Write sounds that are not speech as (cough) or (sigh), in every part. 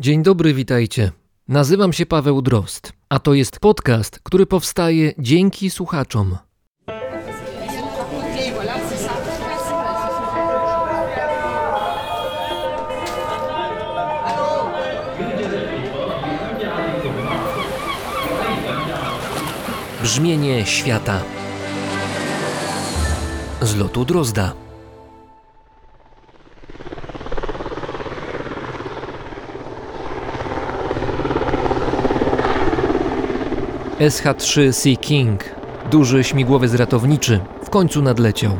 Dzień dobry, witajcie. Nazywam się Paweł Drozd, a to jest podcast, który powstaje dzięki słuchaczom. Brzmienie świata z lotu Drozda. SH-3 Sea King, duży śmigłowiec ratowniczy, w końcu nadleciał.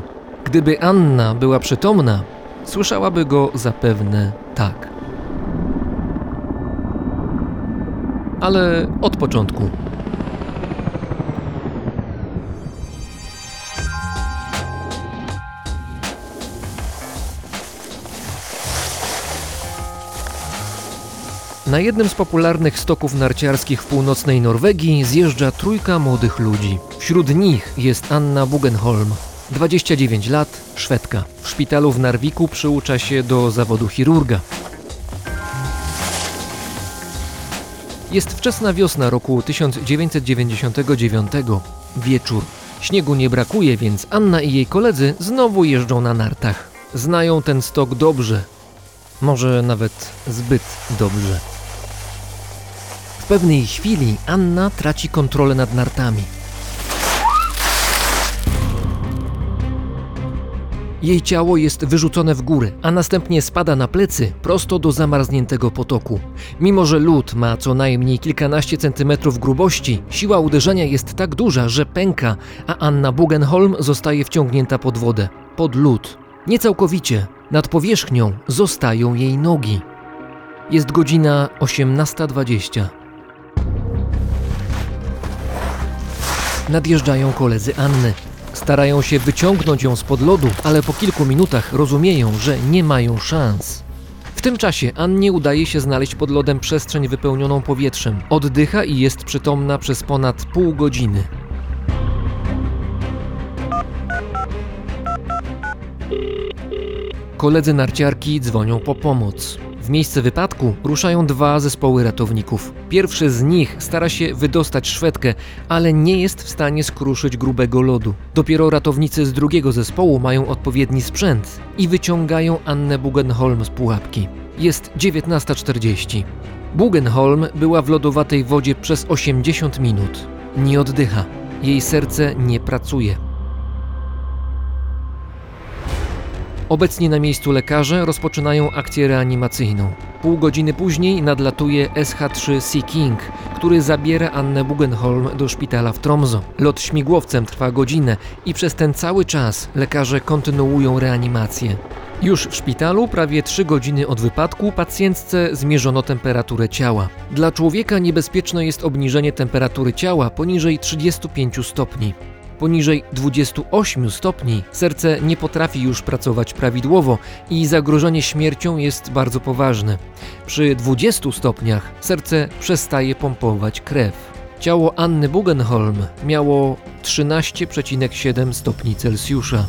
Gdyby Anna była przytomna, słyszałaby go zapewne tak. Ale od początku. Na jednym z popularnych stoków narciarskich w północnej Norwegii zjeżdża trójka młodych ludzi. Wśród nich jest Anna Bugenholm, 29 lat, Szwedka. W szpitalu w Narwiku przyucza się do zawodu chirurga. Jest wczesna wiosna roku 1999. Wieczór. Śniegu nie brakuje, więc Anna i jej koledzy znowu jeżdżą na nartach. Znają ten stok dobrze. Może nawet zbyt dobrze. Pewnej chwili Anna traci kontrolę nad nartami. Jej ciało jest wyrzucone w górę, a następnie spada na plecy prosto do zamarzniętego potoku. Mimo, że lód ma co najmniej kilkanaście centymetrów grubości, siła uderzenia jest tak duża, że pęka, a Anna Bugenholm zostaje wciągnięta pod wodę, pod lód. Nie całkowicie, nad powierzchnią zostają jej nogi. Jest godzina 18.20. Nadjeżdżają koledzy Anny. Starają się wyciągnąć ją spod lodu, ale po kilku minutach rozumieją, że nie mają szans. W tym czasie Annie udaje się znaleźć pod lodem przestrzeń wypełnioną powietrzem. Oddycha i jest przytomna przez ponad pół godziny. Koledzy narciarki dzwonią po pomoc. W miejsce wypadku ruszają dwa zespoły ratowników. Pierwszy z nich stara się wydostać Szwedkę, ale nie jest w stanie skruszyć grubego lodu. Dopiero ratownicy z drugiego zespołu mają odpowiedni sprzęt i wyciągają Annę Bugenholm z pułapki. Jest 19.40. Bugenholm była w lodowatej wodzie przez 80 minut. Nie oddycha. Jej serce nie pracuje. Obecnie na miejscu lekarze rozpoczynają akcję reanimacyjną. Pół godziny później nadlatuje SH-3 Sea King, który zabiera Annę Bugenholm do szpitala w Tromso. Lot śmigłowcem trwa godzinę i przez ten cały czas lekarze kontynuują reanimację. Już w szpitalu, prawie 3 godziny od wypadku, pacjentce zmierzono temperaturę ciała. Dla człowieka niebezpieczne jest obniżenie temperatury ciała poniżej 35 stopni. Poniżej 28 stopni serce nie potrafi już pracować prawidłowo i zagrożenie śmiercią jest bardzo poważne. Przy 20 stopniach serce przestaje pompować krew. Ciało Anny Bugenholm miało 13,7 stopni Celsjusza.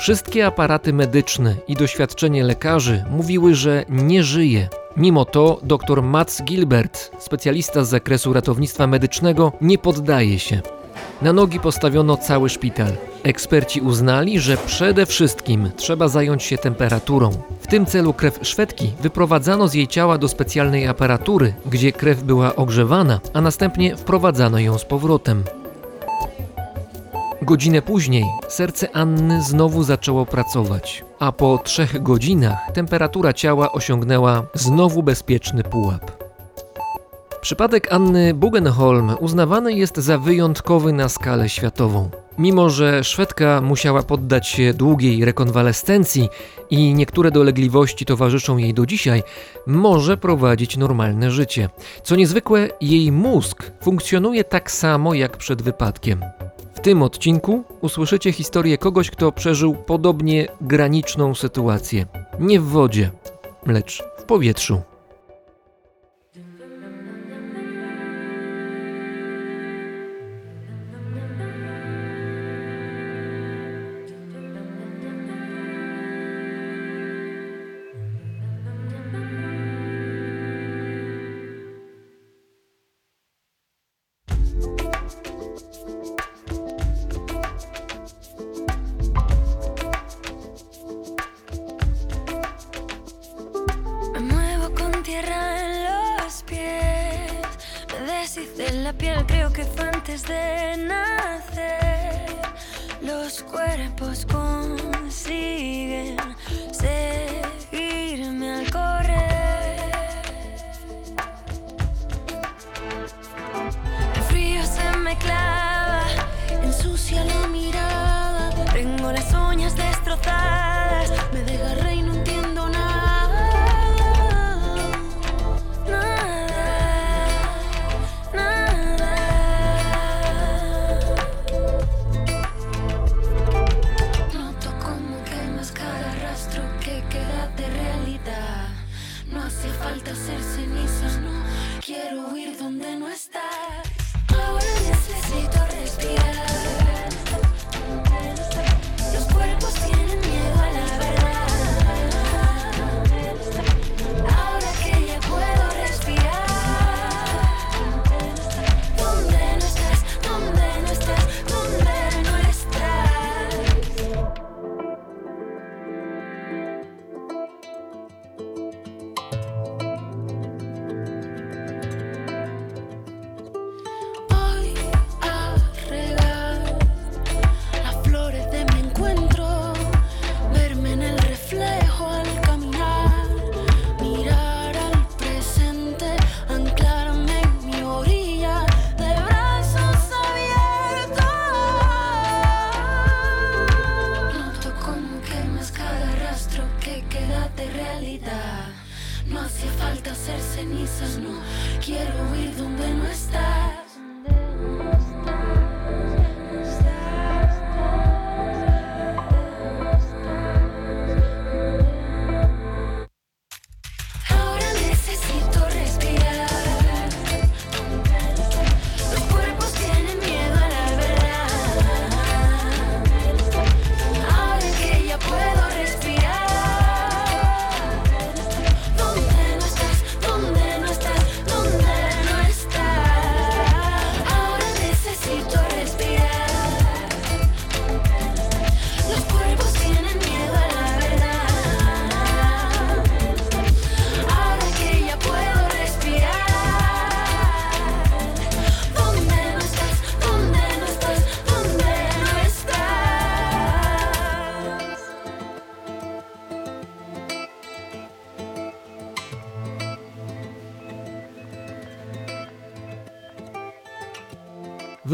Wszystkie aparaty medyczne i doświadczenie lekarzy mówiły, że nie żyje. Mimo to dr Mats Gilbert, specjalista z zakresu ratownictwa medycznego, nie poddaje się. Na nogi postawiono cały szpital. Eksperci uznali, że przede wszystkim trzeba zająć się temperaturą. W tym celu krew Szwedki wyprowadzano z jej ciała do specjalnej aparatury, gdzie krew była ogrzewana, a następnie wprowadzano ją z powrotem. Godzinę później serce Anny znowu zaczęło pracować, a po trzech godzinach temperatura ciała osiągnęła znowu bezpieczny pułap. Przypadek Anny Bugenholm uznawany jest za wyjątkowy na skalę światową. Mimo, że Szwedka musiała poddać się długiej rekonwalescencji i niektóre dolegliwości towarzyszą jej do dzisiaj, może prowadzić normalne życie. Co niezwykłe, jej mózg funkcjonuje tak samo jak przed wypadkiem. Tym odcinku usłyszycie historię kogoś, kto przeżył podobnie graniczną sytuację. Nie w wodzie, lecz w powietrzu.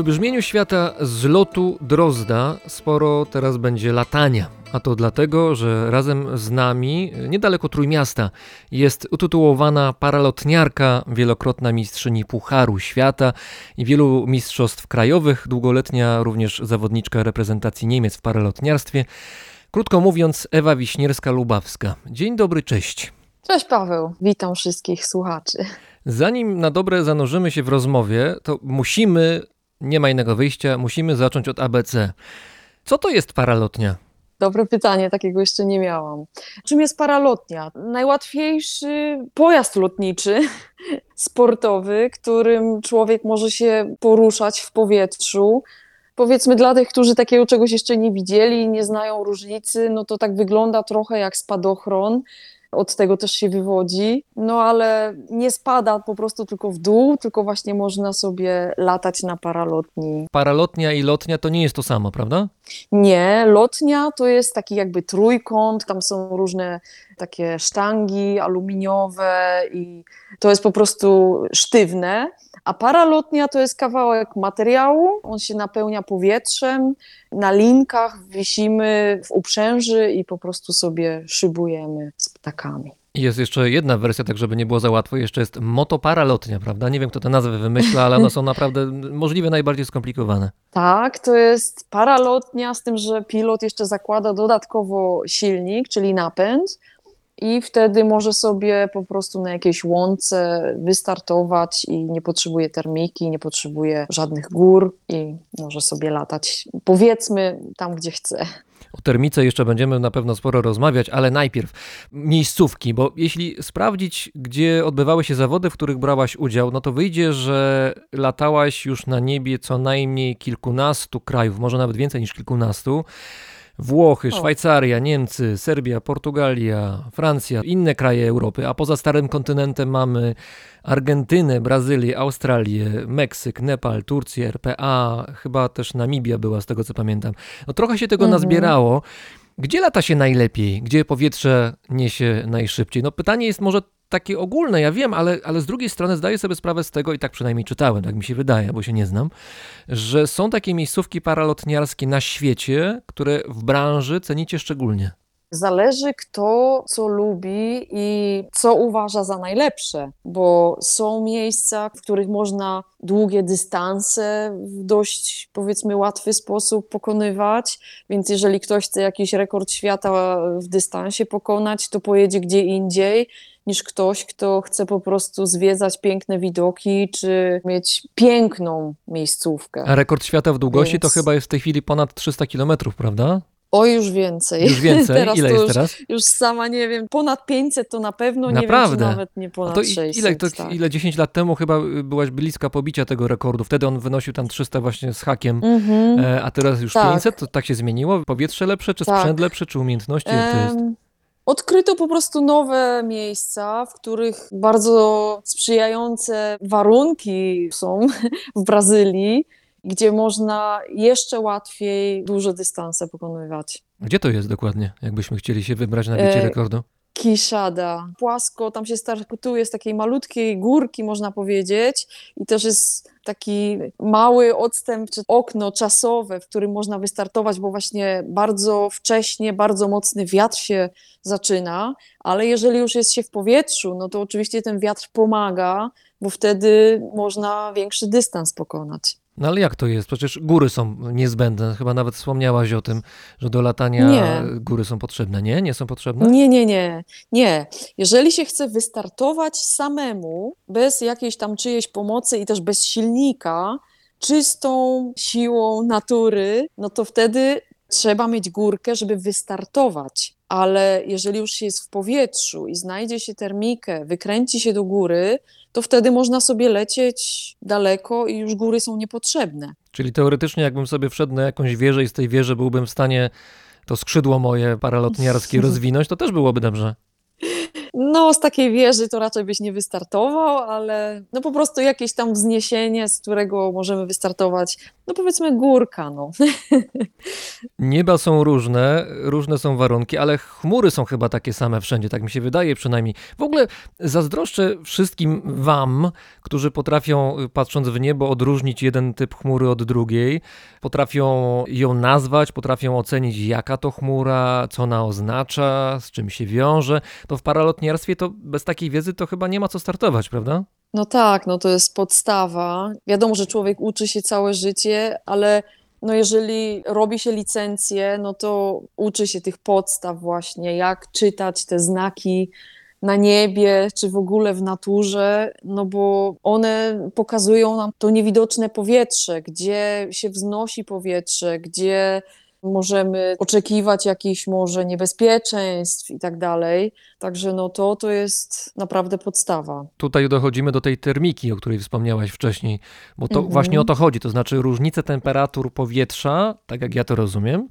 Brzmieniu świata z lotu Drozda sporo teraz będzie latania. A to dlatego, że razem z nami, niedaleko Trójmiasta, jest utytułowana paralotniarka, wielokrotna mistrzyni Pucharu Świata i wielu mistrzostw krajowych, długoletnia również zawodniczka reprezentacji Niemiec w paralotniarstwie. Krótko mówiąc, Ewa Wiśnierska-Lubawska. Dzień dobry, cześć. Cześć Paweł, witam wszystkich słuchaczy. Zanim na dobre zanurzymy się w rozmowie, to musimy, nie ma innego wyjścia, musimy zacząć od ABC. Co to jest paralotnia? Dobre pytanie, takiego jeszcze nie miałam. Czym jest paralotnia? Najłatwiejszy pojazd lotniczy, (laughs) sportowy, którym człowiek może się poruszać w powietrzu. Powiedzmy dla tych, którzy takiego czegoś jeszcze nie widzieli, nie znają różnicy, no to tak wygląda trochę jak spadochron. Od tego też się wywodzi, no ale nie spada po prostu tylko w dół, tylko właśnie można sobie latać na paralotni Paralotnia i lotnia to nie jest to samo, prawda? Nie, lotnia to jest taki jakby trójkąt, tam są różne takie sztangi aluminiowe i to jest po prostu sztywne, a paralotnia to jest kawałek materiału, on się napełnia powietrzem, na linkach wisimy w uprzęży i po prostu sobie szybujemy z ptakami. Jest jeszcze jedna wersja, tak żeby nie było za łatwo, jeszcze jest motoparalotnia, prawda? Nie wiem, kto tę nazwę wymyśla, ale one są naprawdę możliwe najbardziej skomplikowane. Tak, to jest paralotnia, z tym, że pilot jeszcze zakłada dodatkowo silnik, czyli napęd, i wtedy może sobie po prostu na jakiejś łące wystartować i nie potrzebuje termiki, nie potrzebuje żadnych gór i może sobie latać, powiedzmy, tam gdzie chce. O termice jeszcze będziemy na pewno sporo rozmawiać, ale najpierw miejscówki, bo jeśli sprawdzić, gdzie odbywały się zawody, w których brałaś udział, no to wyjdzie, że latałaś już na niebie co najmniej kilkunastu krajów, może nawet więcej niż kilkunastu. Włochy, O. Szwajcaria, Niemcy, Serbia, Portugalia, Francja, inne kraje Europy, a poza starym kontynentem mamy Argentynę, Brazylię, Australię, Meksyk, Nepal, Turcję, RPA, chyba też Namibia była z tego co pamiętam. No trochę się tego Mhm. nazbierało. Gdzie lata się najlepiej? Gdzie powietrze niesie najszybciej? No pytanie jest może takie ogólne, ja wiem, ale, ale z drugiej strony zdaję sobie sprawę z tego, i tak przynajmniej czytałem, tak mi się wydaje, bo się nie znam, że są takie miejscówki paralotniarskie na świecie, które w branży cenicie szczególnie. Zależy kto co lubi i co uważa za najlepsze, bo są miejsca, w których można długie dystanse w dość powiedzmy łatwy sposób pokonywać, więc jeżeli ktoś chce jakiś rekord świata w dystansie pokonać, to pojedzie gdzie indziej niż ktoś, kto chce po prostu zwiedzać piękne widoki czy mieć piękną miejscówkę. A rekord świata w długości to Więc- chyba jest w tej chwili ponad 300 kilometrów, prawda? O, już więcej. Już więcej? (laughs) teraz Ile to jest teraz? Już sama nie wiem, ponad 500 to na pewno, nie Naprawdę? wiem, czy nawet nie A ponad to i- 600. ile, to, tak. ile 10 lat temu chyba y, byłaś bliska pobicia tego rekordu. Wtedy on wynosił tam 300 właśnie z hakiem, Mhm. e, a teraz już Tak. 500. To tak się zmieniło? Powietrze lepsze, czy Tak. sprzęt lepszy, czy umiejętności? To? Em, Odkryto po prostu nowe miejsca, w których bardzo sprzyjające warunki są (laughs) w Brazylii, gdzie można jeszcze łatwiej duże dystanse pokonywać. Gdzie to jest dokładnie, jakbyśmy chcieli się wybrać na bicie E, rekordu? Kiszada. Płasko, tam się startuje z takiej malutkiej górki, można powiedzieć, i też jest taki mały odstęp, czy okno czasowe, w którym można wystartować, bo właśnie bardzo wcześnie, bardzo mocny wiatr się zaczyna, ale jeżeli już jest się w powietrzu, no to oczywiście ten wiatr pomaga, bo wtedy można większy dystans pokonać. No ale jak to jest? Przecież góry są niezbędne. Chyba nawet wspomniałaś o tym, że do latania Nie. góry są potrzebne. Nie? Nie są potrzebne? Nie, nie, nie, nie. Jeżeli się chce wystartować samemu, bez jakiejś tam czyjejś pomocy i też bez silnika, czystą siłą natury, no to wtedy trzeba mieć górkę, żeby wystartować. Ale jeżeli już się jest w powietrzu i znajdzie się termikę, wykręci się do góry, to wtedy można sobie lecieć daleko i już góry są niepotrzebne. Czyli teoretycznie, jakbym sobie wszedł na jakąś wieżę i z tej wieży byłbym w stanie to skrzydło moje paralotniarskie (laughs) rozwinąć, to też byłoby dobrze. No, z takiej wieży to raczej byś nie wystartował, ale no po prostu jakieś tam wzniesienie, z którego możemy wystartować, no powiedzmy górka, no. (laughs) Nieba są różne, różne są warunki, ale chmury są chyba takie same wszędzie, tak mi się wydaje przynajmniej. W ogóle zazdroszczę wszystkim wam, którzy potrafią, y, patrząc w niebo, odróżnić jeden typ chmury od drugiej, potrafią ją nazwać, potrafią ocenić, jaka to chmura, co ona oznacza, z czym się wiąże. To w paralotniarstwie to bez takiej wiedzy to chyba nie ma co startować, prawda? No tak, no to jest podstawa. Wiadomo, że człowiek uczy się całe życie, ale no jeżeli robi się licencję, no to uczy się tych podstaw właśnie, jak czytać te znaki na niebie, czy w ogóle w naturze, no bo one pokazują nam to niewidoczne powietrze, gdzie się wznosi powietrze, gdzie możemy oczekiwać jakichś może niebezpieczeństw i tak dalej. Także no to, to jest naprawdę podstawa. Tutaj dochodzimy do tej termiki, o której wspomniałaś wcześniej, bo to Mhm. właśnie o to chodzi. To znaczy różnice temperatur powietrza, tak jak ja to rozumiem,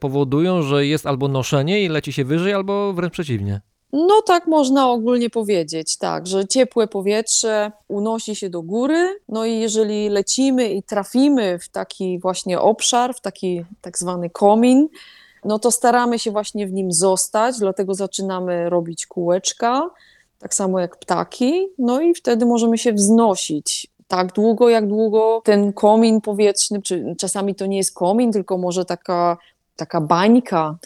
powodują, że jest albo noszenie i leci się wyżej, albo wręcz przeciwnie. No tak można ogólnie powiedzieć, tak, że ciepłe powietrze unosi się do góry, no i jeżeli lecimy i trafimy w taki właśnie obszar, w taki tak zwany komin, no to staramy się właśnie w nim zostać, dlatego zaczynamy robić kółeczka, tak samo jak ptaki, no i wtedy możemy się wznosić. Tak długo, jak długo ten komin powietrzny, czy czasami to nie jest komin, tylko może taka, taka bańka,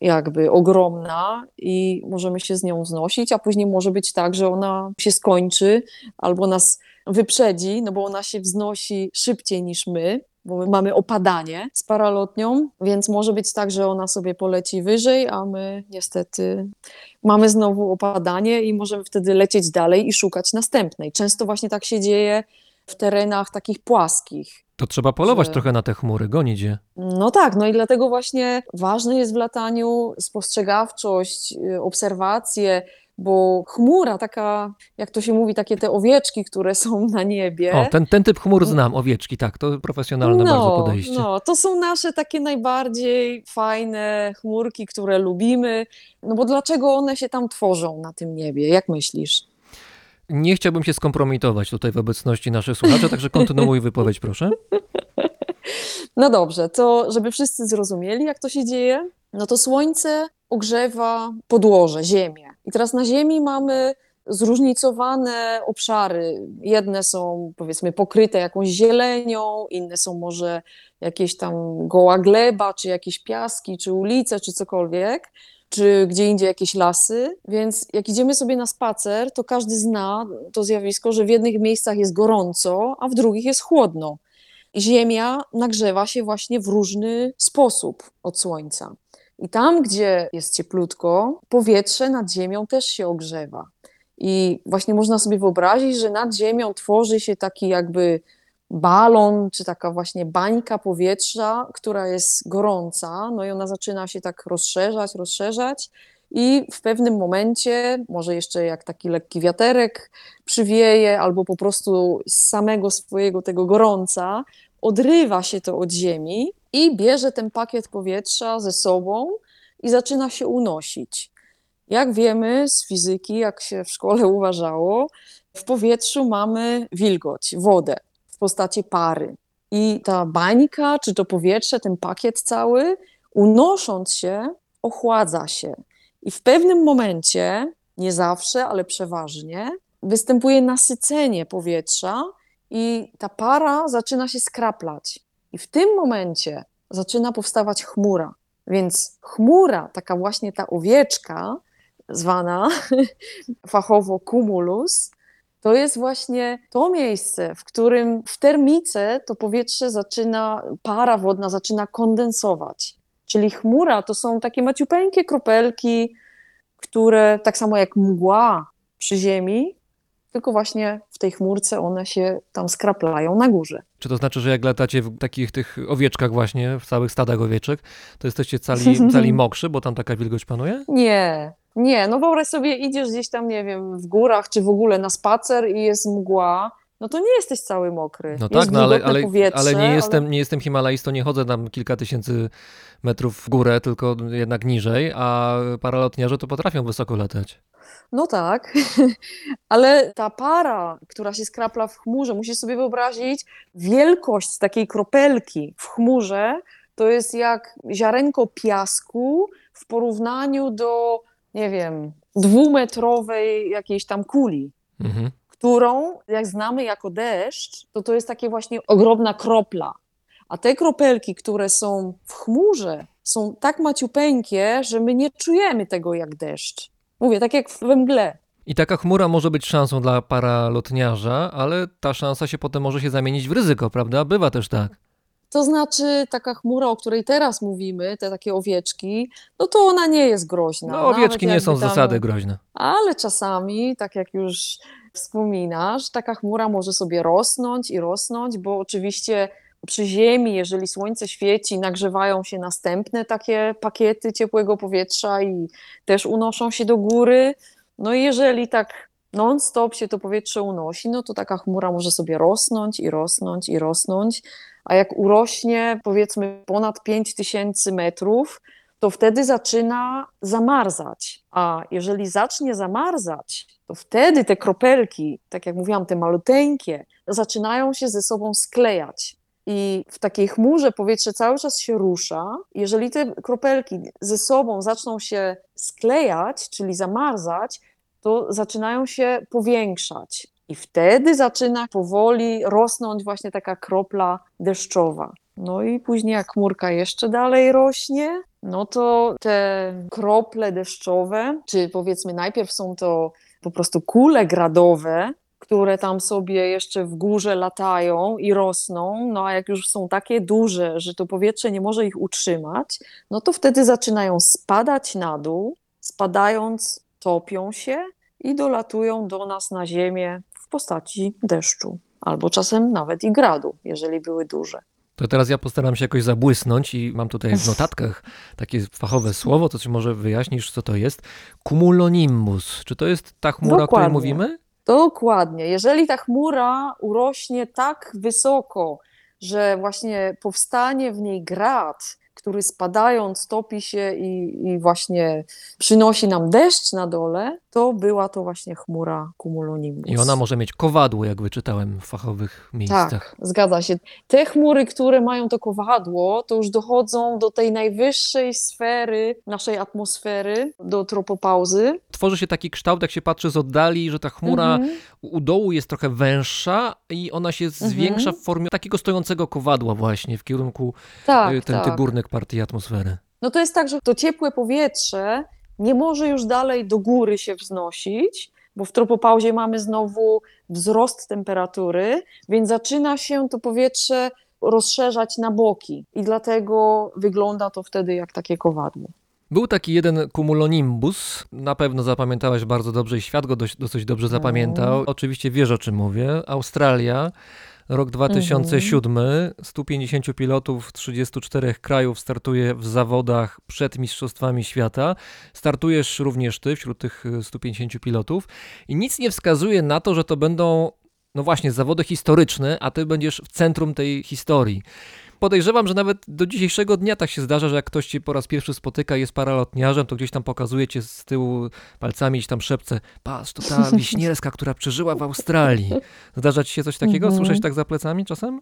jakby ogromna i możemy się z nią wznosić, a później może być tak, że ona się skończy albo nas wyprzedzi, no bo ona się wznosi szybciej niż my, bo my mamy opadanie z paralotnią, więc może być tak, że ona sobie poleci wyżej, a my niestety mamy znowu opadanie i możemy wtedy lecieć dalej i szukać następnej. Często właśnie tak się dzieje w terenach takich płaskich. To trzeba polować Że- trochę na te chmury, gonić je. No tak, no i dlatego właśnie ważne jest w lataniu spostrzegawczość, y, obserwacje, bo chmura, taka, jak to się mówi, takie te owieczki, które są (laughs) na niebie. O, ten, ten typ chmur znam, owieczki, tak, to profesjonalne bardzo podejście. No, to są nasze takie najbardziej fajne chmurki, które lubimy. No bo dlaczego one się tam tworzą na tym niebie? Jak myślisz? Nie chciałbym się skompromitować tutaj w obecności naszych słuchaczy, także kontynuuj wypowiedź, proszę. No dobrze, to żeby wszyscy zrozumieli, jak to się dzieje, no to słońce ogrzewa podłoże, ziemię. I teraz na ziemi mamy zróżnicowane obszary. Jedne są powiedzmy pokryte jakąś zielenią, inne są może jakieś tam goła gleba, czy jakieś piaski, czy ulice, czy cokolwiek, czy gdzie indziej jakieś lasy. Więc jak idziemy sobie na spacer, to każdy zna to zjawisko, że w jednych miejscach jest gorąco, a w drugich jest chłodno. Ziemia nagrzewa się właśnie w różny sposób od słońca. I tam, gdzie jest cieplutko, powietrze nad ziemią też się ogrzewa. I właśnie można sobie wyobrazić, że nad ziemią tworzy się taki jakby balon, czy taka właśnie bańka powietrza, która jest gorąca, no i ona zaczyna się tak rozszerzać, rozszerzać. I w pewnym momencie, może jeszcze jak taki lekki wiaterek przywieje, albo po prostu z samego swojego tego gorąca, odrywa się to od ziemi i bierze ten pakiet powietrza ze sobą i zaczyna się unosić. Jak wiemy z fizyki, jak się w szkole uważało, w powietrzu mamy wilgoć, wodę w postaci pary. I ta bańka, czy to powietrze, ten pakiet cały, unosząc się, ochładza się. I w pewnym momencie, nie zawsze, ale przeważnie, występuje nasycenie powietrza i ta para zaczyna się skraplać. I w tym momencie zaczyna powstawać chmura. Więc chmura, taka właśnie ta owieczka, zwana (laughs) fachowo cumulus, to jest właśnie to miejsce, w którym w termice to powietrze zaczyna, para wodna zaczyna kondensować. Czyli chmura to są takie maciupeńkie kropelki, które tak samo jak mgła przy ziemi, tylko właśnie w tej chmurce one się tam skraplają na górze. Czy to znaczy, że jak latacie w takich tych owieczkach właśnie, w całych stadach owieczek, to jesteście cali, (laughs) cali mokrzy, bo tam taka wilgoć panuje? Nie, nie, no wyobraź sobie, idziesz gdzieś tam, nie wiem, w górach, czy w ogóle na spacer i jest mgła, no to nie jesteś cały mokry. No jest tak, no ale, ale, ale nie jestem, ale- nie jestem Himalajstą, nie chodzę tam kilka tysięcy metrów w górę, tylko jednak niżej, a paralotniarze to potrafią wysoko latać. No tak, (laughs) ale ta para, która się skrapla w chmurze, musisz sobie wyobrazić wielkość takiej kropelki w chmurze, to jest jak ziarenko piasku w porównaniu do, nie wiem, dwumetrowej jakiejś tam kuli. Mhm. którą, jak znamy jako deszcz, to to jest takie właśnie ogromna kropla. A te kropelki, które są w chmurze, są tak maciupeńkie, że my nie czujemy tego jak deszcz. Mówię, tak jak we mgle. I taka chmura może być szansą dla paralotniarza, ale ta szansa się potem może się zamienić w ryzyko, prawda? Bywa też tak. To znaczy, taka chmura, o której teraz mówimy, te takie owieczki, no to ona nie jest groźna. No owieczki nie są z zasady groźne. Ale czasami, tak jak już wspominasz, taka chmura może sobie rosnąć i rosnąć, bo oczywiście przy Ziemi, jeżeli słońce świeci, nagrzewają się następne takie pakiety ciepłego powietrza i też unoszą się do góry. No i jeżeli tak non-stop się to powietrze unosi, no to taka chmura może sobie rosnąć i rosnąć i rosnąć, a jak urośnie powiedzmy ponad 5000 metrów, to wtedy zaczyna zamarzać. A jeżeli zacznie zamarzać, to wtedy te kropelki, tak jak mówiłam, te maluteńkie, zaczynają się ze sobą sklejać. I w takiej chmurze powietrze cały czas się rusza. Jeżeli te kropelki ze sobą zaczną się sklejać, czyli zamarzać, to zaczynają się powiększać. I wtedy zaczyna powoli rosnąć właśnie taka kropla deszczowa. No i później jak chmurka jeszcze dalej rośnie, no to te krople deszczowe, czy powiedzmy najpierw są to po prostu kule gradowe, które tam sobie jeszcze w górze latają i rosną, no a jak już są takie duże, że to powietrze nie może ich utrzymać, no to wtedy zaczynają spadać na dół, spadając topią się i dolatują do nas na ziemię w postaci deszczu, albo czasem nawet i gradu, jeżeli były duże. To teraz ja postaram się jakoś zabłysnąć i mam tutaj w (laughs) notatkach takie fachowe słowo, to czy może wyjaśnisz, co to jest? Cumulonimbus. Czy to jest ta chmura, o której Dokładnie. mówimy? Dokładnie. Jeżeli ta chmura urośnie tak wysoko, że właśnie powstanie w niej grad, który spadając topi się i, i właśnie przynosi nam deszcz na dole, to była to właśnie chmura cumulonimbus. I ona może mieć kowadło, jak wyczytałem w fachowych miejscach. Tak, zgadza się. Te chmury, które mają to kowadło, to już dochodzą do tej najwyższej sfery naszej atmosfery, do tropopauzy. Tworzy się taki kształt, jak się patrzy z oddali, że ta chmura Mhm. u dołu jest trochę węższa i ona się zwiększa w formie takiego stojącego kowadła właśnie w kierunku Tak, y, ten, tak. górnej partii atmosfery. No to jest tak, że to ciepłe powietrze nie może już dalej do góry się wznosić, bo w tropopauzie mamy znowu wzrost temperatury, więc zaczyna się to powietrze rozszerzać na boki i dlatego wygląda to wtedy jak takie kowadło. Był taki jeden cumulonimbus, na pewno zapamiętałeś bardzo dobrze i świat go dość, dosyć dobrze zapamiętał. Oczywiście wiesz o czym mówię. Australia, rok 2007, 150 pilotów 34 krajów startuje w zawodach przed Mistrzostwami Świata. Startujesz również ty wśród tych y, 150 pilotów i nic nie wskazuje na to, że to będą no właśnie zawody historyczne, a ty będziesz w centrum tej historii. Podejrzewam, że nawet do dzisiejszego dnia tak się zdarza, że jak ktoś cię po raz pierwszy spotyka i jest paralotniarzem, to gdzieś tam pokazuje cię z tyłu palcami i tam szepce, patrz, to ta (laughs) Wiśnierska, która przeżyła w Australii. Zdarza ci się coś takiego? Mhm. Słyszeć tak za plecami czasem?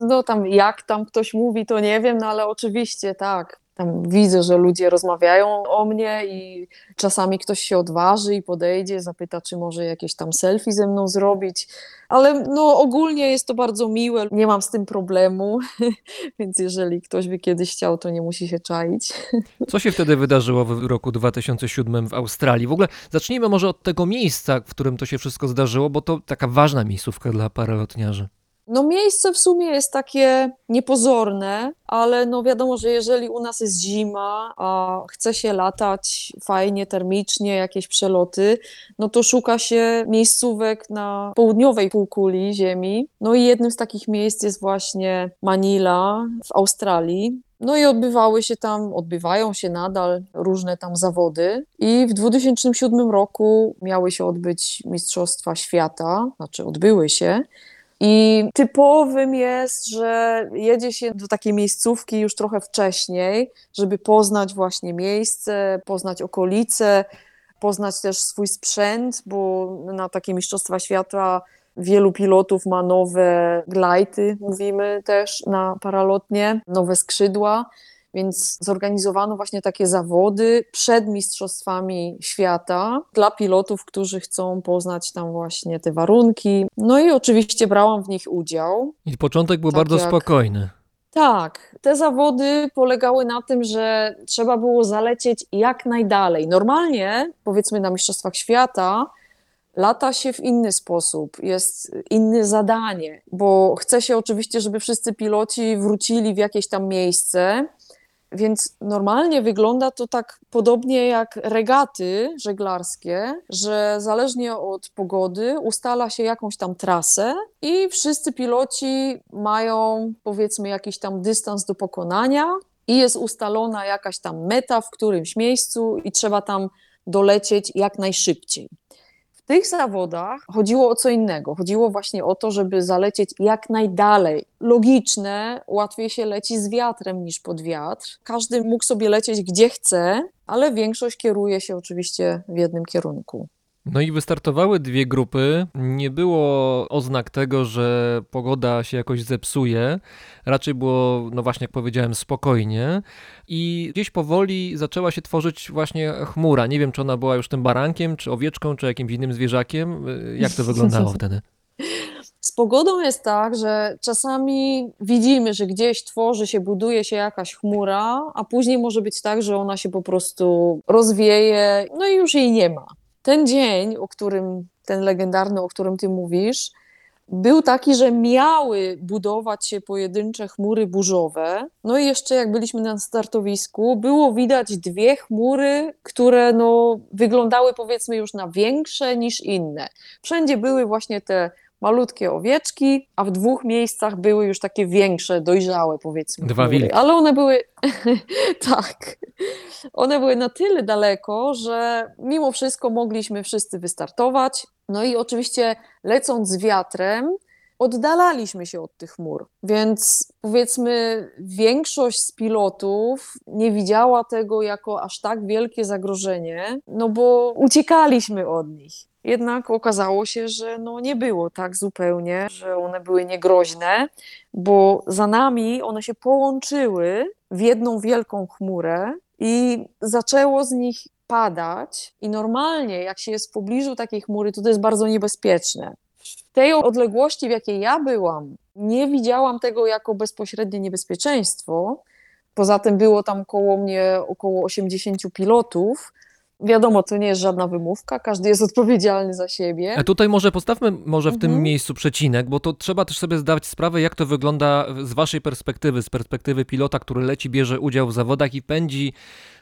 No tam jak tam ktoś mówi, to nie wiem, no ale oczywiście tak. Tam widzę, że ludzie rozmawiają o mnie i czasami ktoś się odważy i podejdzie, zapyta, czy może jakieś tam selfie ze mną zrobić. Ale no ogólnie jest to bardzo miłe, nie mam z tym problemu, (laughs) więc jeżeli ktoś by kiedyś chciał, to nie musi się czaić. (laughs) Co się wtedy wydarzyło w roku 2007 w Australii? W ogóle zacznijmy może od tego miejsca, w którym to się wszystko zdarzyło, bo to taka ważna miejscówka dla paralotniarzy. No miejsce w sumie jest takie niepozorne, ale no wiadomo, że jeżeli u nas jest zima, a chce się latać fajnie, termicznie, jakieś przeloty, no to szuka się miejscówek na południowej półkuli Ziemi. No i jednym z takich miejsc jest właśnie Manila w Australii. No i odbywały się tam, odbywają się nadal różne tam zawody. I w 2007 roku miały się odbyć Mistrzostwa Świata, znaczy odbyły się. I typowym jest, że jedzie się do takiej miejscówki już trochę wcześniej, żeby poznać właśnie miejsce, poznać okolice, poznać też swój sprzęt, bo na takie Mistrzostwa Świata wielu pilotów ma nowe glajty, mówimy też na paralotnie, nowe skrzydła. Więc zorganizowano właśnie takie zawody przed Mistrzostwami Świata dla pilotów, którzy chcą poznać tam właśnie te warunki. No i oczywiście brałam w nich udział. I początek był Tak bardzo jak- spokojny. Tak, te zawody polegały na tym, że trzeba było zalecieć jak najdalej. Normalnie, powiedzmy na Mistrzostwach Świata, lata się w inny sposób, jest inne zadanie, bo chce się oczywiście, żeby wszyscy piloci wrócili w jakieś tam miejsce. Więc normalnie wygląda to tak podobnie jak regaty żeglarskie, że zależnie od pogody ustala się jakąś tam trasę i wszyscy piloci mają powiedzmy jakiś tam dystans do pokonania i jest ustalona jakaś tam meta w którymś miejscu i trzeba tam dolecieć jak najszybciej. Tych zawodach chodziło o co innego. Chodziło właśnie o to, żeby zalecieć jak najdalej. Logiczne, łatwiej się leci z wiatrem niż pod wiatr. Każdy mógł sobie lecieć gdzie chce, ale większość kieruje się oczywiście w jednym kierunku. No i wystartowały dwie grupy. Nie było oznak tego, że pogoda się jakoś zepsuje. Raczej było, no właśnie jak powiedziałem, spokojnie. I gdzieś powoli zaczęła się tworzyć właśnie chmura. Nie wiem, czy ona była już tym barankiem, czy owieczką, czy jakimś innym zwierzakiem. Jak to wyglądało wtedy? Z pogodą jest tak, że czasami widzimy, że gdzieś tworzy się, buduje się jakaś chmura, a później może być tak, że ona się po prostu rozwieje, no i już jej nie ma. Ten dzień, o którym, ten legendarny, o którym ty mówisz, był taki, że miały budować się pojedyncze chmury burzowe. No i jeszcze jak byliśmy na startowisku, było widać dwie chmury, które no, wyglądały powiedzmy już na większe niż inne. Wszędzie były właśnie te malutkie owieczki, a w dwóch miejscach były już takie większe, dojrzałe powiedzmy. Dwa wilki. Ale one były, (laughs) tak, one były na tyle daleko, że mimo wszystko mogliśmy wszyscy wystartować. No i oczywiście lecąc z wiatrem, oddalaliśmy się od tych chmur. Więc powiedzmy, większość z pilotów nie widziała tego jako aż tak wielkie zagrożenie, no bo uciekaliśmy od nich. Jednak okazało się, że no nie było tak zupełnie, że one były niegroźne, bo za nami one się połączyły w jedną wielką chmurę i zaczęło z nich padać. I normalnie, jak się jest w pobliżu takiej chmury, to to jest bardzo niebezpieczne. W tej odległości, w jakiej ja byłam, nie widziałam tego jako bezpośrednie niebezpieczeństwo. Poza tym było tam koło mnie około 80 pilotów. Wiadomo, to nie jest żadna wymówka, każdy jest odpowiedzialny za siebie. A tutaj może postawmy może w tym Mhm. miejscu przecinek, bo to trzeba też sobie zdawać sprawę, jak to wygląda z waszej perspektywy, z perspektywy pilota, który leci, bierze udział w zawodach i pędzi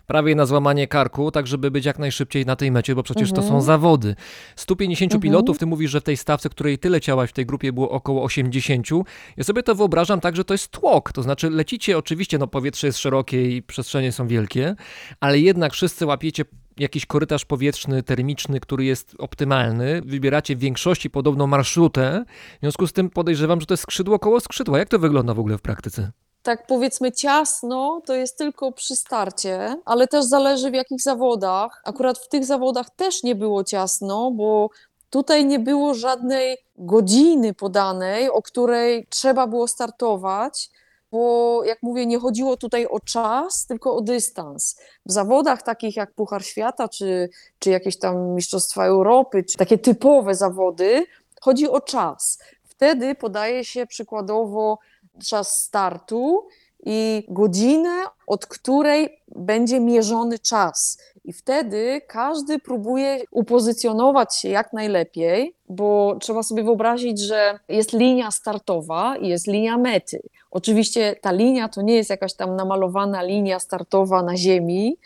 prawie na złamanie karku, tak żeby być jak najszybciej na tej mecie, bo przecież to są Mhm. zawody. 150 Mhm. pilotów, ty mówisz, że w tej stawce, której ty leciałaś w tej grupie było około 80. Ja sobie to wyobrażam tak, że to jest tłok, to znaczy lecicie oczywiście, no powietrze jest szerokie i przestrzenie są wielkie, ale jednak wszyscy łapiecie jakiś korytarz powietrzny, termiczny, który jest optymalny, wybieracie w większości podobną marszrutę, w związku z tym podejrzewam, że to jest skrzydło koło skrzydła. Jak to wygląda w ogóle w praktyce? tak powiedzmy ciasno, to jest tylko przy starcie, ale też zależy w jakich zawodach. Akurat w tych zawodach też nie było ciasno, bo tutaj nie było żadnej godziny podanej, o której trzeba było startować. Bo jak mówię, nie chodziło tutaj o czas, tylko o dystans. W zawodach takich jak Puchar Świata, czy, czy jakieś tam Mistrzostwa Europy, czy takie typowe zawody, chodzi o czas. Wtedy podaje się przykładowo czas startu i godzinę, od której będzie mierzony czas. I wtedy każdy próbuje upozycjonować się jak najlepiej, bo trzeba sobie wyobrazić, że jest linia startowa i jest linia mety. Oczywiście ta linia to nie jest jakaś tam namalowana linia startowa na ziemi,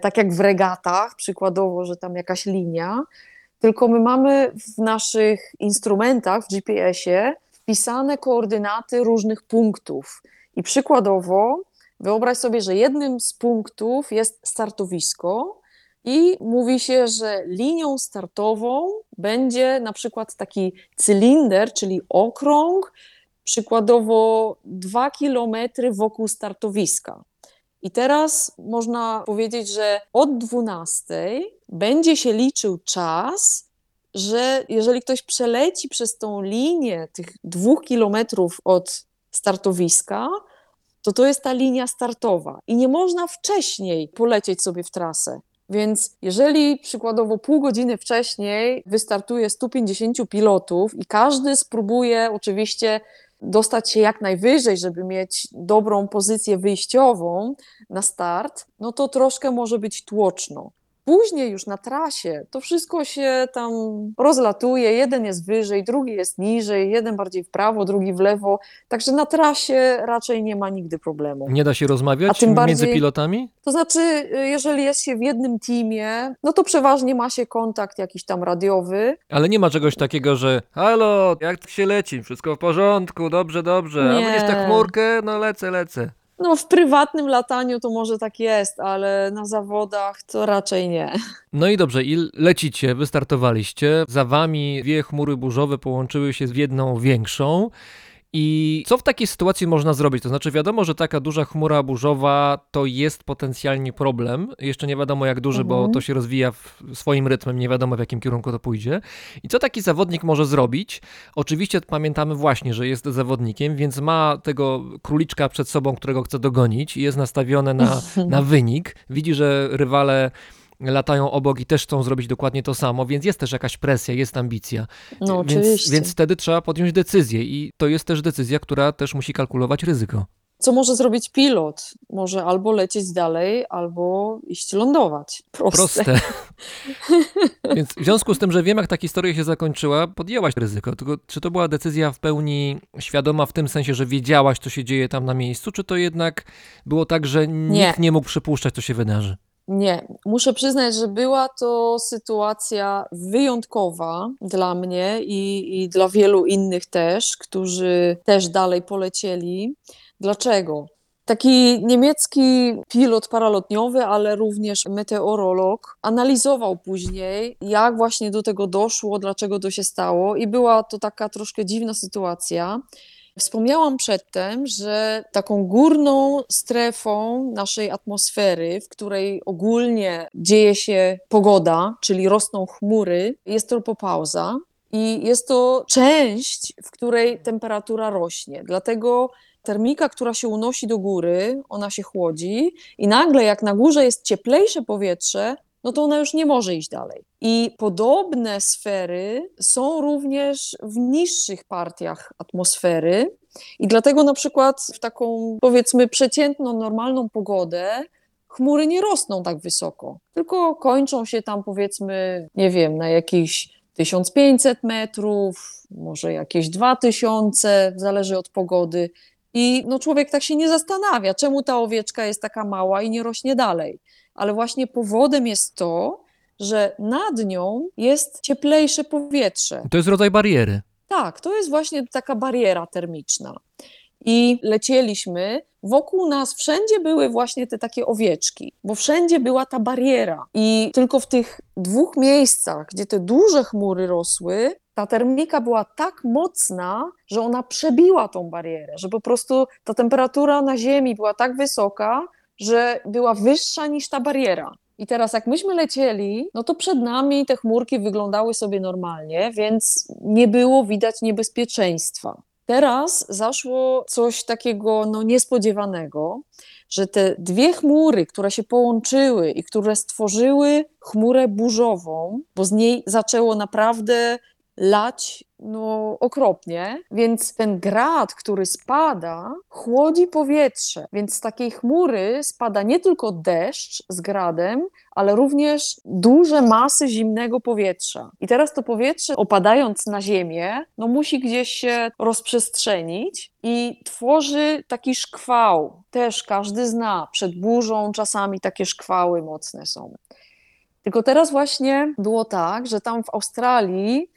tak jak w regatach, przykładowo, że tam jakaś linia, tylko my mamy w naszych instrumentach, w GPS-ie, wpisane koordynaty różnych punktów. I przykładowo, wyobraź sobie, że jednym z punktów jest startowisko, i mówi się, że linią startową będzie na przykład taki cylinder, czyli okrąg, przykładowo 2 kilometry wokół startowiska. I teraz można powiedzieć, że od 12 będzie się liczył czas, że jeżeli ktoś przeleci przez tą linię tych dwóch kilometrów od startowiska, to to jest ta linia startowa i nie można wcześniej polecieć sobie w trasę. Więc jeżeli przykładowo pół godziny wcześniej wystartuje 150 pilotów i każdy spróbuje oczywiście dostać się jak najwyżej, żeby mieć dobrą pozycję wyjściową na start, no to troszkę może być tłoczno. Później już na trasie to wszystko się tam rozlatuje. Jeden jest wyżej, drugi jest niżej, jeden bardziej w prawo, drugi w lewo. Także na trasie raczej nie ma nigdy problemu. Nie da się rozmawiać A tym między bardziej- pilotami? To znaczy, y, jeżeli jest się w jednym teamie, no to przeważnie ma się kontakt jakiś tam radiowy. Ale nie ma czegoś takiego, że halo, jak się leci? Wszystko w porządku, dobrze, dobrze. A Nie. będziesz tę chmurkę? No lecę, lecę. No, w prywatnym lataniu to może tak jest, ale na zawodach to raczej nie. No i dobrze, i lecicie, wystartowaliście. Za wami dwie chmury burzowe połączyły się w jedną większą. I co w takiej sytuacji można zrobić? To znaczy, wiadomo, że taka duża chmura burzowa to jest potencjalnie problem. Jeszcze nie wiadomo, jak duży, bo Mhm. to się rozwija swoim rytmem, nie wiadomo, w jakim kierunku to pójdzie. I co taki zawodnik może zrobić? Oczywiście pamiętamy właśnie, że jest zawodnikiem, więc ma tego króliczka przed sobą, którego chce dogonić i jest nastawione na, (laughs) na wynik. Widzi, że rywale latają obok i też chcą zrobić dokładnie to samo, więc jest też jakaś presja, jest ambicja. No, więc, oczywiście. więc wtedy trzeba podjąć decyzję i to jest też decyzja, która też musi kalkulować ryzyko. Co może zrobić pilot? Może albo lecieć dalej, albo iść lądować. Proste. Proste. (laughs) Więc w związku z tym, że wiem, jak ta historia się zakończyła, podjęłaś ryzyko. Tylko czy to była decyzja w pełni świadoma w tym sensie, że wiedziałaś, co się dzieje tam na miejscu, czy to jednak było tak, że nikt nie mógł przypuszczać, co się wydarzy? Nie, muszę przyznać, że była to sytuacja wyjątkowa dla mnie i, i dla wielu innych też, którzy też dalej polecieli. Dlaczego? Taki niemiecki pilot paralotniowy, ale również meteorolog, analizował później, jak właśnie do tego doszło, dlaczego to się stało, i była to taka troszkę dziwna sytuacja. Wspomniałam przedtem, że taką górną strefą naszej atmosfery, w której ogólnie dzieje się pogoda, czyli rosną chmury, jest tropopauza. I jest to część, w której temperatura rośnie. Dlatego termika, która się unosi do góry, ona się chłodzi, i nagle, jak na górze jest cieplejsze powietrze, no to ona już nie może iść dalej. I podobne sfery są również w niższych partiach atmosfery. I dlatego na przykład w taką powiedzmy przeciętną, normalną pogodę chmury nie rosną tak wysoko, tylko kończą się tam powiedzmy, nie wiem, na jakichś 1500 metrów, może jakieś 2000, zależy od pogody. I no człowiek tak się nie zastanawia, czemu ta owieczka jest taka mała i nie rośnie dalej. Ale właśnie powodem jest to, że nad nią jest cieplejsze powietrze. To jest rodzaj bariery. Tak, to jest właśnie taka bariera termiczna. I lecieliśmy, wokół nas wszędzie były właśnie te takie owieczki, bo wszędzie była ta bariera. I tylko w tych dwóch miejscach, gdzie te duże chmury rosły, ta termika była tak mocna, że ona przebiła tą barierę, że po prostu ta temperatura na Ziemi była tak wysoka, że była wyższa niż ta bariera. I teraz, jak myśmy lecieli, no to przed nami te chmurki wyglądały sobie normalnie, więc nie było widać niebezpieczeństwa. Teraz zaszło coś takiego no, niespodziewanego, że te dwie chmury, które się połączyły i które stworzyły chmurę burzową, bo z niej zaczęło naprawdę lać no, okropnie, więc ten grad, który spada, chłodzi powietrze. Więc z takiej chmury spada nie tylko deszcz z gradem, ale również duże masy zimnego powietrza. I teraz to powietrze, opadając na ziemię, no musi gdzieś się rozprzestrzenić i tworzy taki szkwał. Też każdy zna, przed burzą czasami takie szkwały mocne są. Tylko teraz właśnie było tak, że tam w Australii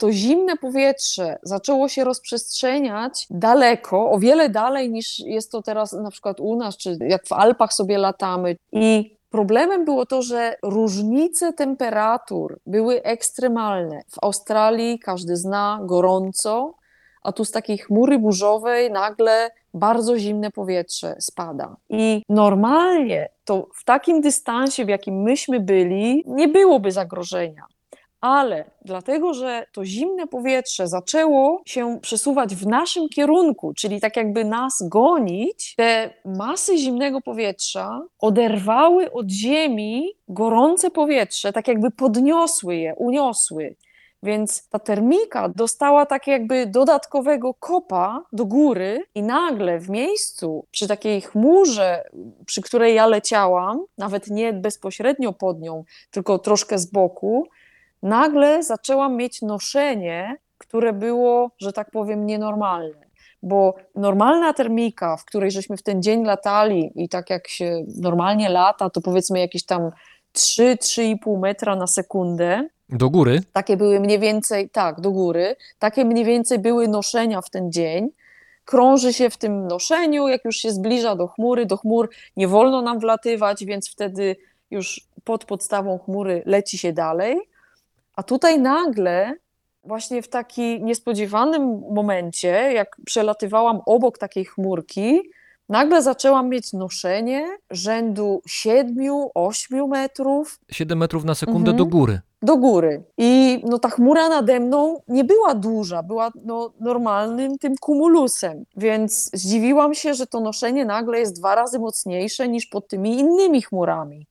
to zimne powietrze zaczęło się rozprzestrzeniać daleko, o wiele dalej niż jest to teraz na przykład u nas, czy jak w Alpach sobie latamy. I problemem było to, że różnice temperatur były ekstremalne. W Australii każdy zna gorąco, a tu z takiej chmury burzowej nagle bardzo zimne powietrze spada. I normalnie to w takim dystansie, w jakim myśmy byli, nie byłoby zagrożenia ale dlatego, że to zimne powietrze zaczęło się przesuwać w naszym kierunku, czyli tak jakby nas gonić, te masy zimnego powietrza oderwały od ziemi gorące powietrze, tak jakby podniosły je, uniosły. Więc ta termika dostała tak jakby dodatkowego kopa do góry i nagle w miejscu, przy takiej chmurze, przy której ja leciałam, nawet nie bezpośrednio pod nią, tylko troszkę z boku, nagle zaczęłam mieć noszenie, które było, że tak powiem, nienormalne. Bo normalna termika, w której żeśmy w ten dzień latali i tak jak się normalnie lata, to powiedzmy jakieś tam 3-3,5 metra na sekundę. Do góry? Takie były mniej więcej, tak, do góry. Takie mniej więcej były noszenia w ten dzień. Krąży się w tym noszeniu, jak już się zbliża do chmury, do chmur nie wolno nam wlatywać, więc wtedy już pod podstawą chmury leci się dalej. A tutaj nagle, właśnie w takim niespodziewanym momencie, jak przelatywałam obok takiej chmurki, nagle zaczęłam mieć noszenie rzędu 7-8 metrów 7 metrów na sekundę Mhm. do góry. do góry. I no, ta chmura nade mną nie była duża, była no, normalnym tym kumulusem, więc zdziwiłam się, że to noszenie nagle jest dwa razy mocniejsze niż pod tymi innymi chmurami.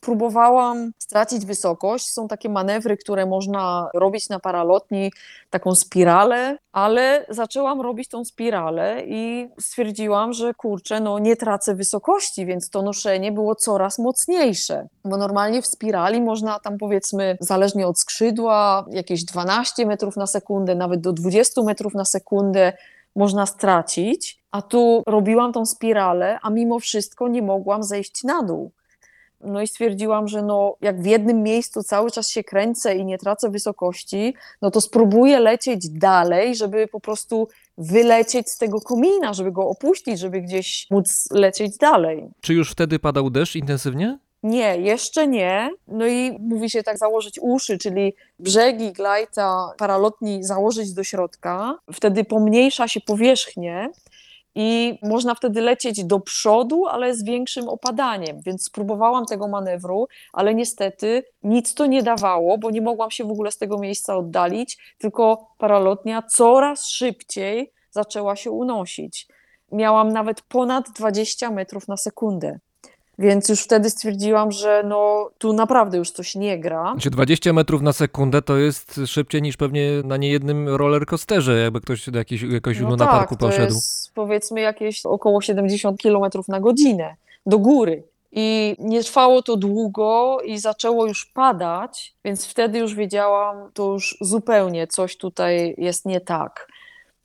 Próbowałam stracić wysokość. Są takie manewry, które można robić na paralotni, taką spiralę, ale zaczęłam robić tą spiralę i stwierdziłam, że kurczę, no nie tracę wysokości, więc to noszenie było coraz mocniejsze. Bo normalnie w spirali można tam powiedzmy, zależnie od skrzydła, jakieś 12 metrów na sekundę, nawet do 20 metrów na sekundę można stracić. A tu robiłam tą spiralę, a mimo wszystko nie mogłam zejść na dół. No i stwierdziłam, że no, jak w jednym miejscu cały czas się kręcę i nie tracę wysokości, no to spróbuję lecieć dalej, żeby po prostu wylecieć z tego komina, żeby go opuścić, żeby gdzieś móc lecieć dalej. Czy już wtedy padał deszcz intensywnie? Nie, jeszcze nie. No i mówi się tak założyć uszy, czyli brzegi glajta paralotni założyć do środka. Wtedy pomniejsza się powierzchnię i można wtedy lecieć do przodu, ale z większym opadaniem. Więc spróbowałam tego manewru, ale niestety nic to nie dawało, bo nie mogłam się w ogóle z tego miejsca oddalić, tylko paralotnia coraz szybciej zaczęła się unosić. Miałam nawet ponad 20 metrów na sekundę. Więc już wtedy stwierdziłam, że no tu naprawdę już coś nie gra. Znaczy 20 metrów na sekundę to jest szybciej niż pewnie na niejednym roller coasterze, jakby ktoś do jakiejś, jakiegoś No tak, Parku to poszedł. Powiedzmy jakieś około 70 km na godzinę do góry. I nie trwało to długo i zaczęło już padać, więc wtedy już wiedziałam, to już zupełnie coś tutaj jest nie tak.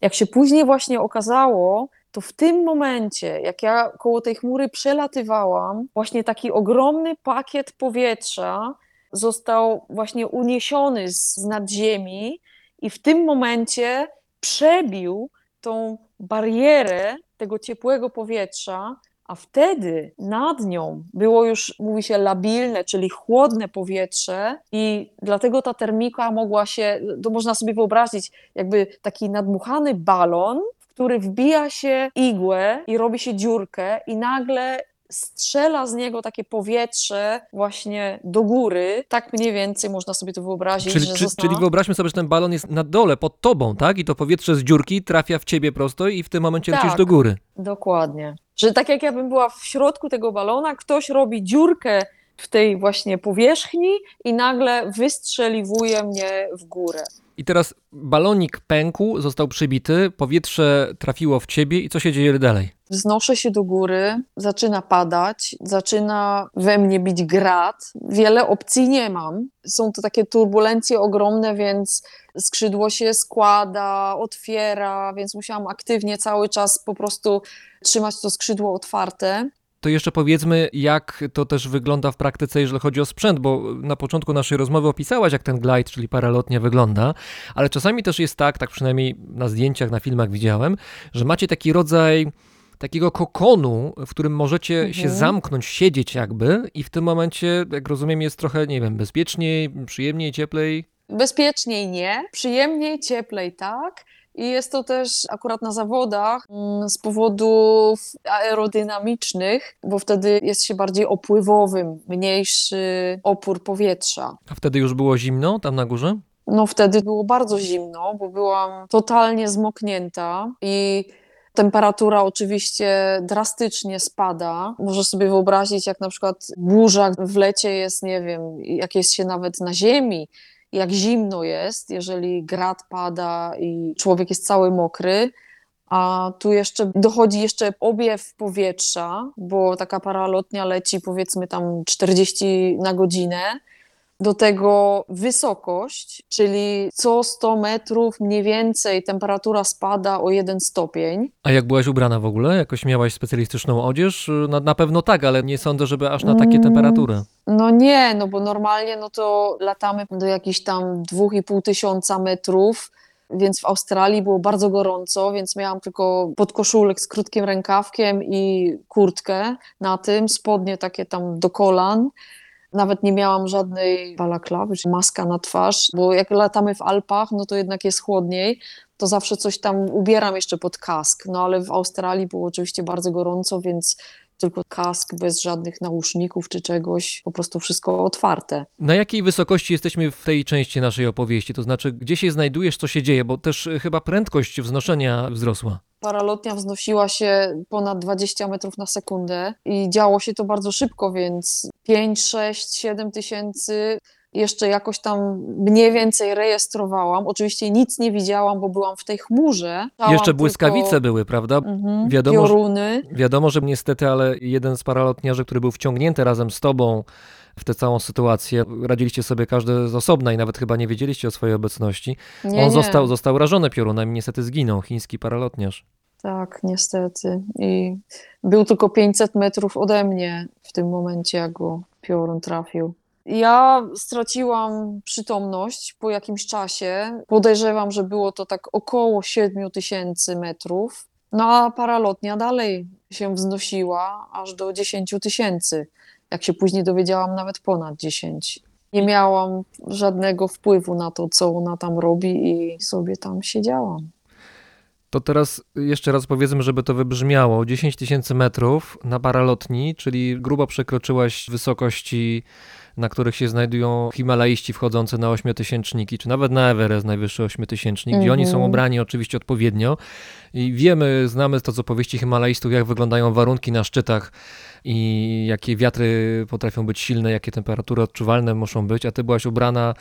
Jak się później właśnie okazało, to w tym momencie, jak ja koło tej chmury przelatywałam, właśnie taki ogromny pakiet powietrza został właśnie uniesiony z, z nad ziemi i w tym momencie przebił tą barierę tego ciepłego powietrza, a wtedy nad nią było już, mówi się, labilne, czyli chłodne powietrze, i dlatego ta termika mogła się, to można sobie wyobrazić, jakby taki nadmuchany balon, w który wbija się igłę i robi się dziurkę, i nagle strzela z niego takie powietrze właśnie do góry. Tak mniej więcej można sobie to wyobrazić, Czyli, czy, została... czyli wyobraźmy sobie, że ten balon jest na dole, pod tobą, tak? I to powietrze z dziurki trafia w ciebie prosto i w tym momencie lecisz Tak. do góry. Dokładnie. Że tak jak ja bym była w środku tego balona, ktoś robi dziurkę w tej właśnie powierzchni i nagle wystrzeliwuje mnie w górę. I teraz balonik pękł, został przybity, powietrze trafiło w ciebie i co się dzieje dalej? Wznoszę się do góry, zaczyna padać, zaczyna we mnie bić grad. Wiele opcji nie mam. Są to takie turbulencje ogromne, więc skrzydło się składa, otwiera, więc musiałam aktywnie cały czas po prostu trzymać to skrzydło otwarte. To jeszcze powiedzmy, jak to też wygląda w praktyce, jeżeli chodzi o sprzęt, bo na początku naszej rozmowy opisałaś, jak ten glide, czyli paralotnia wygląda, ale czasami też jest tak, tak przynajmniej na zdjęciach, na filmach widziałem, że macie taki rodzaj takiego kokonu, w którym możecie się Mhm. zamknąć, siedzieć jakby i w tym momencie, jak rozumiem, jest trochę, nie wiem, bezpieczniej, przyjemniej, cieplej. Bezpieczniej nie, przyjemniej, cieplej tak. I jest to też akurat na zawodach mm, z powodów aerodynamicznych, bo wtedy jest się bardziej opływowym, mniejszy opór powietrza. A wtedy już było zimno tam na górze? No wtedy było bardzo zimno, bo byłam totalnie zmoknięta i temperatura oczywiście drastycznie spada. Możesz sobie wyobrazić, jak na przykład burza w lecie jest, nie wiem, jak jest się nawet na ziemi, jak zimno jest, jeżeli grad pada i człowiek jest cały mokry. A tu jeszcze dochodzi jeszcze obiew powietrza, bo taka paralotnia leci powiedzmy tam 40 na godzinę. Do tego wysokość, czyli co 100 metrów mniej więcej temperatura spada o 1 stopień. A jak byłaś ubrana w ogóle? Jakoś miałaś specjalistyczną odzież? Na, na pewno tak, ale nie sądzę, żeby aż na takie Mm. temperatury. No nie, no bo normalnie no to latamy do jakichś tam 2,5 tysiąca metrów, więc w Australii było bardzo gorąco, więc miałam tylko podkoszulek z krótkim rękawkiem i kurtkę na tym, spodnie takie tam do kolan. Nawet nie miałam żadnej balaklawy czy maska na twarz, bo jak latamy w Alpach, no to jednak jest chłodniej, to zawsze coś tam ubieram jeszcze pod kask. No ale w Australii było oczywiście bardzo gorąco, więc tylko kask bez żadnych nauszników czy czegoś, po prostu wszystko otwarte. Na jakiej wysokości jesteśmy w tej części naszej opowieści? To znaczy, gdzie się znajdujesz, co się dzieje? Bo też y, chyba prędkość wznoszenia wzrosła. Paralotnia wznosiła się ponad 20 metrów na sekundę i działo się to bardzo szybko, więc 5, 6, 7 tysięcy jeszcze jakoś tam mniej więcej rejestrowałam. Oczywiście nic nie widziałam, bo byłam w tej chmurze. Chciałam Jeszcze błyskawice tylko- były, prawda? Mhm, Wiadomo, że- pioruny. Wiadomo, że niestety, ale jeden z paralotniarzy, który był wciągnięty razem z tobą w tę całą sytuację, radziliście sobie każdy z osobna i nawet chyba nie wiedzieliście o swojej obecności. Nie, On nie. Został, został rażony piorunem i niestety zginął, chiński paralotniarz. Tak, niestety. I był tylko 500 metrów ode mnie w tym momencie, jak go piorun trafił. Ja straciłam przytomność po jakimś czasie. Podejrzewam, że było to tak około 7 tysięcy metrów. No a paralotnia dalej się wznosiła aż do 10 tysięcy. Jak się później dowiedziałam, nawet ponad 10. Nie miałam żadnego wpływu na to, co ona tam robi i sobie tam siedziałam. To teraz jeszcze raz powiedzmy, żeby to wybrzmiało. 10 tysięcy metrów na paralotni, czyli grubo przekroczyłaś wysokości, na których się znajdują Himalaiści wchodzący na ośmiotysięczniki, czy nawet na Everest, najwyższy ośmiotysięcznik, gdzie oni są Mhm. ubrani oczywiście odpowiednio. I wiemy, znamy to z opowieści Himalajstów, jak wyglądają warunki na szczytach i jakie wiatry potrafią być silne, jakie temperatury odczuwalne muszą być, a ty byłaś ubrana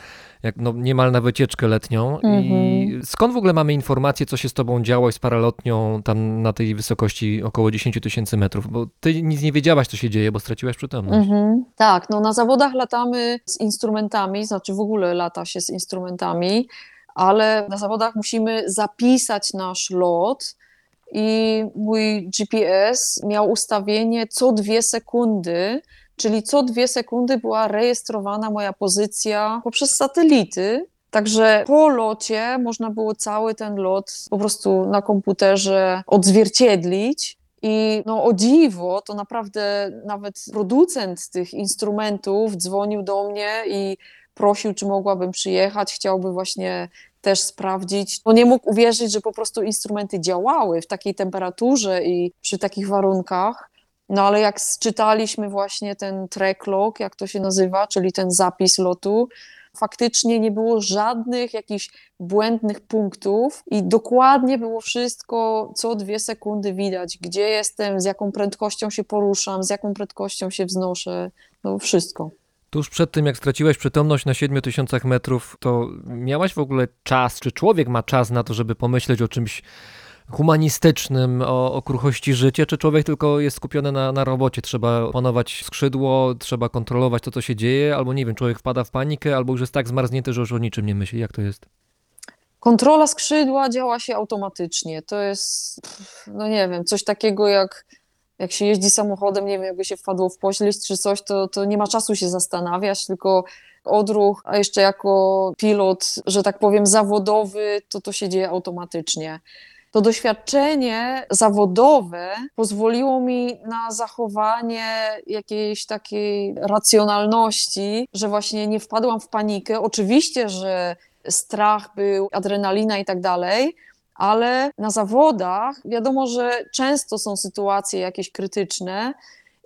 jak no, niemal na wycieczkę letnią. I Mhm. skąd w ogóle mamy informację, co się z tobą działo i z paralotnią tam na tej wysokości około 10 tysięcy metrów? Bo ty nic nie wiedziałaś, co się dzieje, bo straciłaś przytomność. Mhm. Tak, no na zawodach latamy z instrumentami, znaczy w ogóle lata się z instrumentami, ale na zawodach musimy zapisać nasz lot i mój GPS miał ustawienie co dwie sekundy, czyli co dwie sekundy była rejestrowana moja pozycja poprzez satelity. Także po locie można było cały ten lot po prostu na komputerze odzwierciedlić. I no o dziwo, to naprawdę nawet producent tych instrumentów dzwonił do mnie i prosił, czy mogłabym przyjechać, chciałby właśnie też sprawdzić. No nie mógł uwierzyć, że po prostu instrumenty działały w takiej temperaturze i przy takich warunkach. No ale jak czytaliśmy właśnie ten track log, jak to się nazywa, czyli ten zapis lotu, faktycznie nie było żadnych jakichś błędnych punktów i dokładnie było wszystko, co dwie sekundy widać, gdzie jestem, z jaką prędkością się poruszam, z jaką prędkością się wznoszę, no wszystko. Tuż przed tym, jak straciłaś przytomność na 7 tysiącach metrów, to miałaś w ogóle czas, czy człowiek ma czas na to, żeby pomyśleć o czymś humanistycznym, o, o kruchości życia, czy człowiek tylko jest skupiony na, na robocie? Trzeba opanować skrzydło, trzeba kontrolować to, co się dzieje, albo nie wiem, człowiek wpada w panikę, albo już jest tak zmarznięty, że już o niczym nie myśli. Jak to jest? Kontrola skrzydła działa się automatycznie. To jest, no nie wiem, coś takiego jak, jak się jeździ samochodem, nie wiem, jakby się wpadło w poślizg czy coś, to, to nie ma czasu się zastanawiać, tylko odruch, a jeszcze jako pilot, że tak powiem, zawodowy, to to się dzieje automatycznie. To doświadczenie zawodowe pozwoliło mi na zachowanie jakiejś takiej racjonalności, że właśnie nie wpadłam w panikę. Oczywiście, że strach był, adrenalina i tak dalej, ale na zawodach wiadomo, że często są sytuacje jakieś krytyczne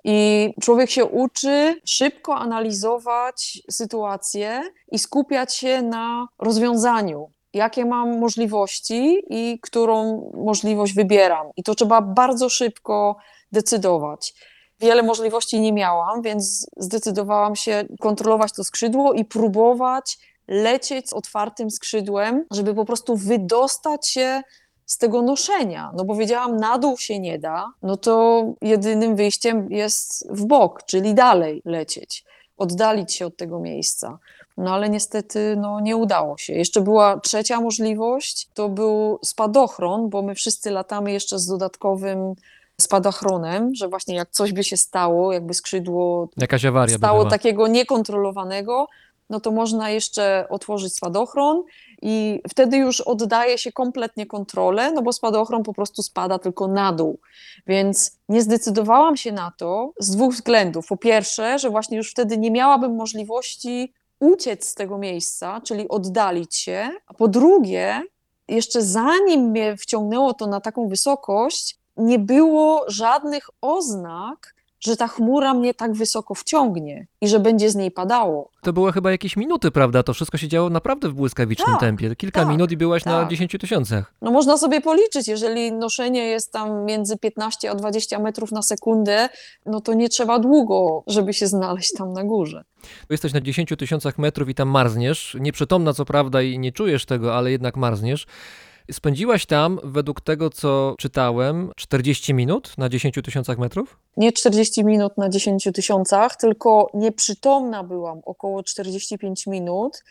i człowiek się uczy szybko analizować sytuację i skupiać się na rozwiązaniu. Jakie mam możliwości i którą możliwość wybieram. I to trzeba bardzo szybko decydować. Wiele możliwości nie miałam, więc zdecydowałam się kontrolować to skrzydło i próbować lecieć z otwartym skrzydłem, żeby po prostu wydostać się z tego noszenia. No bo wiedziałam, na dół się nie da, no to jedynym wyjściem jest w bok, czyli dalej lecieć, oddalić się od tego miejsca. No ale niestety no, nie udało się. Jeszcze była trzecia możliwość, to był spadochron, bo my wszyscy latamy jeszcze z dodatkowym spadochronem, że właśnie jak coś by się stało, jakby skrzydło Jakaś awaria by stało była. takiego niekontrolowanego, no to można jeszcze otworzyć spadochron i wtedy już oddaje się kompletnie kontrolę, no bo spadochron po prostu spada tylko na dół. Więc nie zdecydowałam się na to z dwóch względów. Po pierwsze, że właśnie już wtedy nie miałabym możliwości uciec z tego miejsca, czyli oddalić się, a po drugie, jeszcze zanim mnie wciągnęło to na taką wysokość, nie było żadnych oznak, że ta chmura mnie tak wysoko wciągnie i że będzie z niej padało. To było chyba jakieś minuty, prawda? To wszystko się działo naprawdę w błyskawicznym Tak, tempie. Kilka tak, minut i byłaś na tak. 10 tysiącach. No można sobie policzyć, jeżeli noszenie jest tam między 15 a 20 metrów na sekundę, no to nie trzeba długo, żeby się znaleźć tam na górze. Jesteś na 10 tysiącach metrów i tam marzniesz. Nieprzytomna co prawda i nie czujesz tego, ale jednak marzniesz. Spędziłaś tam, według tego co czytałem, 40 minut na 10 tysiącach metrów? Nie 40 minut na 10 tysiącach, tylko nieprzytomna byłam około 45 minut,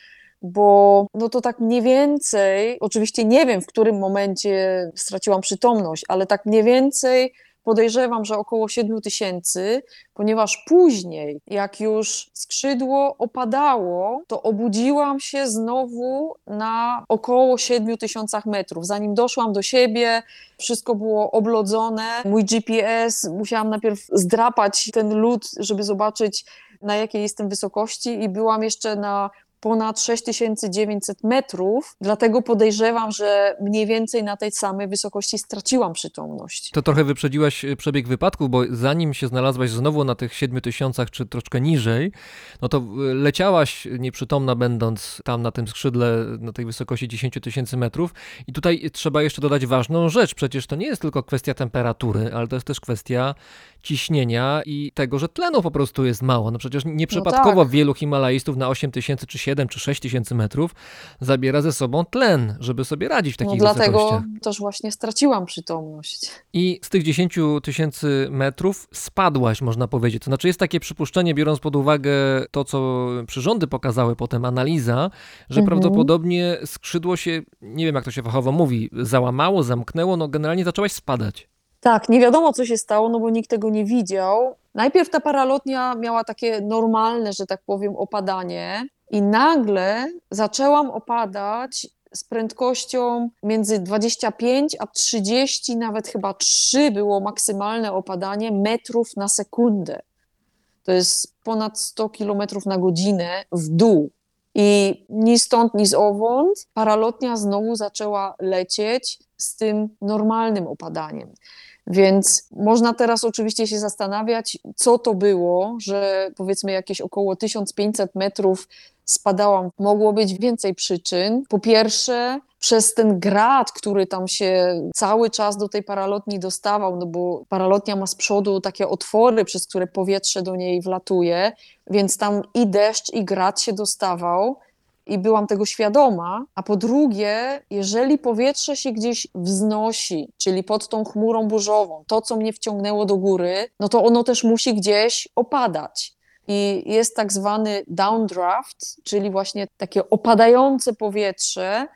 bo no to tak mniej więcej, oczywiście nie wiem w którym momencie straciłam przytomność, ale tak mniej więcej podejrzewam, że około 7 tysięcy, ponieważ później, jak już skrzydło opadało, to obudziłam się znowu na około 7 tysiącach metrów. Zanim doszłam do siebie, wszystko było oblodzone. Mój GPS, musiałam najpierw zdrapać ten lód, żeby zobaczyć, na jakiej jestem wysokości, i byłam jeszcze na ponad 6900 metrów, dlatego podejrzewam, że mniej więcej na tej samej wysokości straciłam przytomność. To trochę wyprzedziłaś e, przebieg wypadku, bo zanim się znalazłaś znowu na tych 7000 czy troszkę niżej, no to e, leciałaś nieprzytomna, będąc tam na tym skrzydle, na tej wysokości 10 tysięcy metrów. I tutaj trzeba jeszcze dodać ważną rzecz. Przecież to nie jest tylko kwestia temperatury, ale to jest też kwestia ciśnienia i tego, że tlenu po prostu jest mało. No przecież nieprzypadkowo tak. wielu himalajstów na 8 tysięcy, czy 7, czy 6 tysięcy metrów zabiera ze sobą tlen, żeby sobie radzić w No takich dlatego wysokościach. też właśnie straciłam przytomność. I z tych 10 tysięcy metrów spadłaś, można powiedzieć. To znaczy jest takie przypuszczenie, biorąc pod uwagę to, co przyrządy pokazały, potem analiza, że Mhm. prawdopodobnie skrzydło się, nie wiem jak to się fachowo mówi, załamało, zamknęło, no generalnie zaczęłaś spadać. Tak, nie wiadomo co się stało, no bo nikt tego nie widział. Najpierw ta paralotnia miała takie normalne, że tak powiem, opadanie i nagle zaczęłam opadać z prędkością między 25 a 30, nawet chyba 3 było maksymalne opadanie metrów na sekundę. To jest ponad 100 km na godzinę w dół. I ni stąd, ni zowąd paralotnia znowu zaczęła lecieć z tym normalnym opadaniem. Więc można teraz oczywiście się zastanawiać, co to było, że powiedzmy jakieś około 1500 metrów spadałam. Mogło być więcej przyczyn. Po pierwsze, przez ten grad, który tam się cały czas do tej paralotni dostawał, no bo paralotnia ma z przodu takie otwory, przez które powietrze do niej wlatuje, więc tam i deszcz, i grad się dostawał i byłam tego świadoma. A po drugie, jeżeli powietrze się gdzieś wznosi, czyli pod tą chmurą burzową, to co mnie wciągnęło do góry, no to ono też musi gdzieś opadać. I jest tak zwany downdraft, czyli właśnie takie opadające powietrze,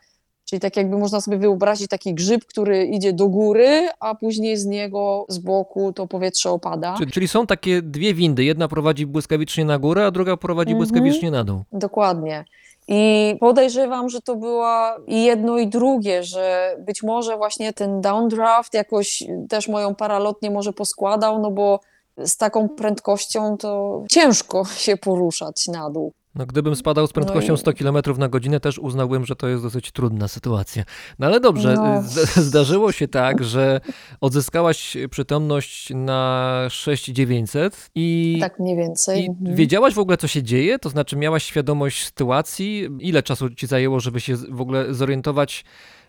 czyli tak jakby można sobie wyobrazić taki grzyb, który idzie do góry, a później z niego z boku to powietrze opada. Czyli, są takie dwie windy, jedna prowadzi błyskawicznie na górę, a druga prowadzi Mhm. błyskawicznie na dół. Dokładnie. I podejrzewam, że to była i jedno i drugie, że być może właśnie ten downdraft jakoś też moją paralotnię może poskładał, no bo z taką prędkością to ciężko się poruszać na dół. No, gdybym spadał z prędkością No i- 100 km na godzinę, też uznałbym, że to jest dosyć trudna sytuacja. No ale dobrze, No. z- (laughs) zdarzyło się tak, że odzyskałaś przytomność na 6900 i, Tak mniej więcej. Mhm. wiedziałaś w ogóle, co się dzieje? To znaczy, miałaś świadomość sytuacji? Ile czasu ci zajęło, żeby się w ogóle zorientować,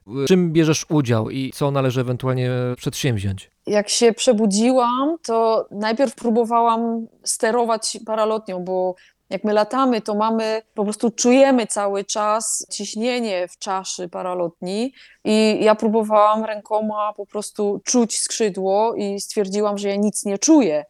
w czym bierzesz udział i co należy ewentualnie przedsięwziąć? Jak się przebudziłam, to najpierw próbowałam sterować paralotnią, bo jak my latamy, to mamy, po prostu czujemy cały czas ciśnienie w czaszy paralotni i ja próbowałam rękoma po prostu czuć skrzydło i stwierdziłam, że ja nic nie czuję.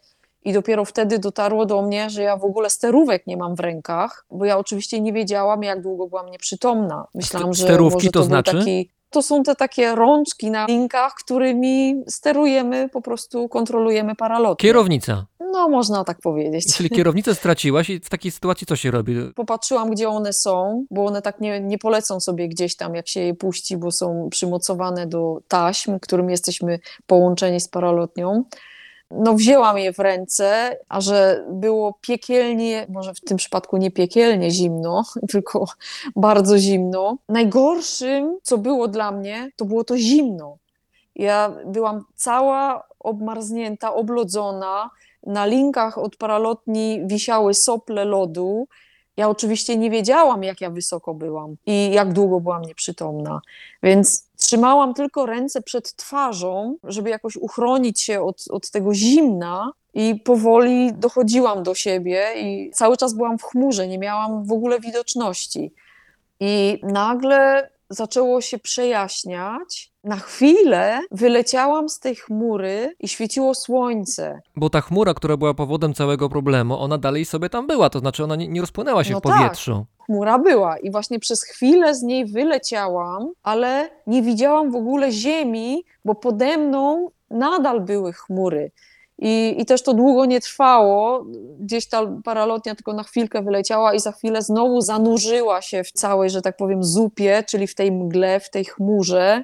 I dopiero wtedy dotarło do mnie, że ja w ogóle sterówek nie mam w rękach, bo ja oczywiście nie wiedziałam, jak długo byłam nieprzytomna. Myślałam, że sterówki może to to, znaczy? taki to są te takie rączki na linkach, którymi sterujemy, po prostu kontrolujemy paralotnię. Kierownica. No, można tak powiedzieć. Czyli kierownicę straciłaś i w takiej sytuacji co się robi? Popatrzyłam, gdzie one są, bo one tak nie, nie polecą sobie gdzieś tam, jak się je puści, bo są przymocowane do taśm, którym jesteśmy połączeni z paralotnią. No, wzięłam je w ręce, a że było piekielnie, może w tym przypadku nie piekielnie zimno, (laughs) tylko bardzo zimno. Najgorszym, co było dla mnie, to było to zimno. Ja byłam cała obmarznięta, oblodzona. Na linkach od paralotni wisiały sople lodu. Ja oczywiście nie wiedziałam, jak ja wysoko byłam i jak długo byłam nieprzytomna. Więc trzymałam tylko ręce przed twarzą, żeby jakoś uchronić się od, od tego zimna. I powoli dochodziłam do siebie, i cały czas byłam w chmurze, nie miałam w ogóle widoczności. I nagle zaczęło się przejaśniać, na chwilę wyleciałam z tej chmury i świeciło słońce. Bo ta chmura, która była powodem całego problemu, ona dalej sobie tam była, to znaczy ona nie, nie rozpłynęła się No w powietrzu. Chmura była i właśnie przez chwilę z niej wyleciałam, ale nie widziałam w ogóle ziemi, bo pode mną nadal były chmury. I, I też to długo nie trwało. Gdzieś ta paralotnia tylko na chwilkę wyleciała i za chwilę znowu zanurzyła się w całej, że tak powiem, zupie, czyli w tej mgle, w tej chmurze,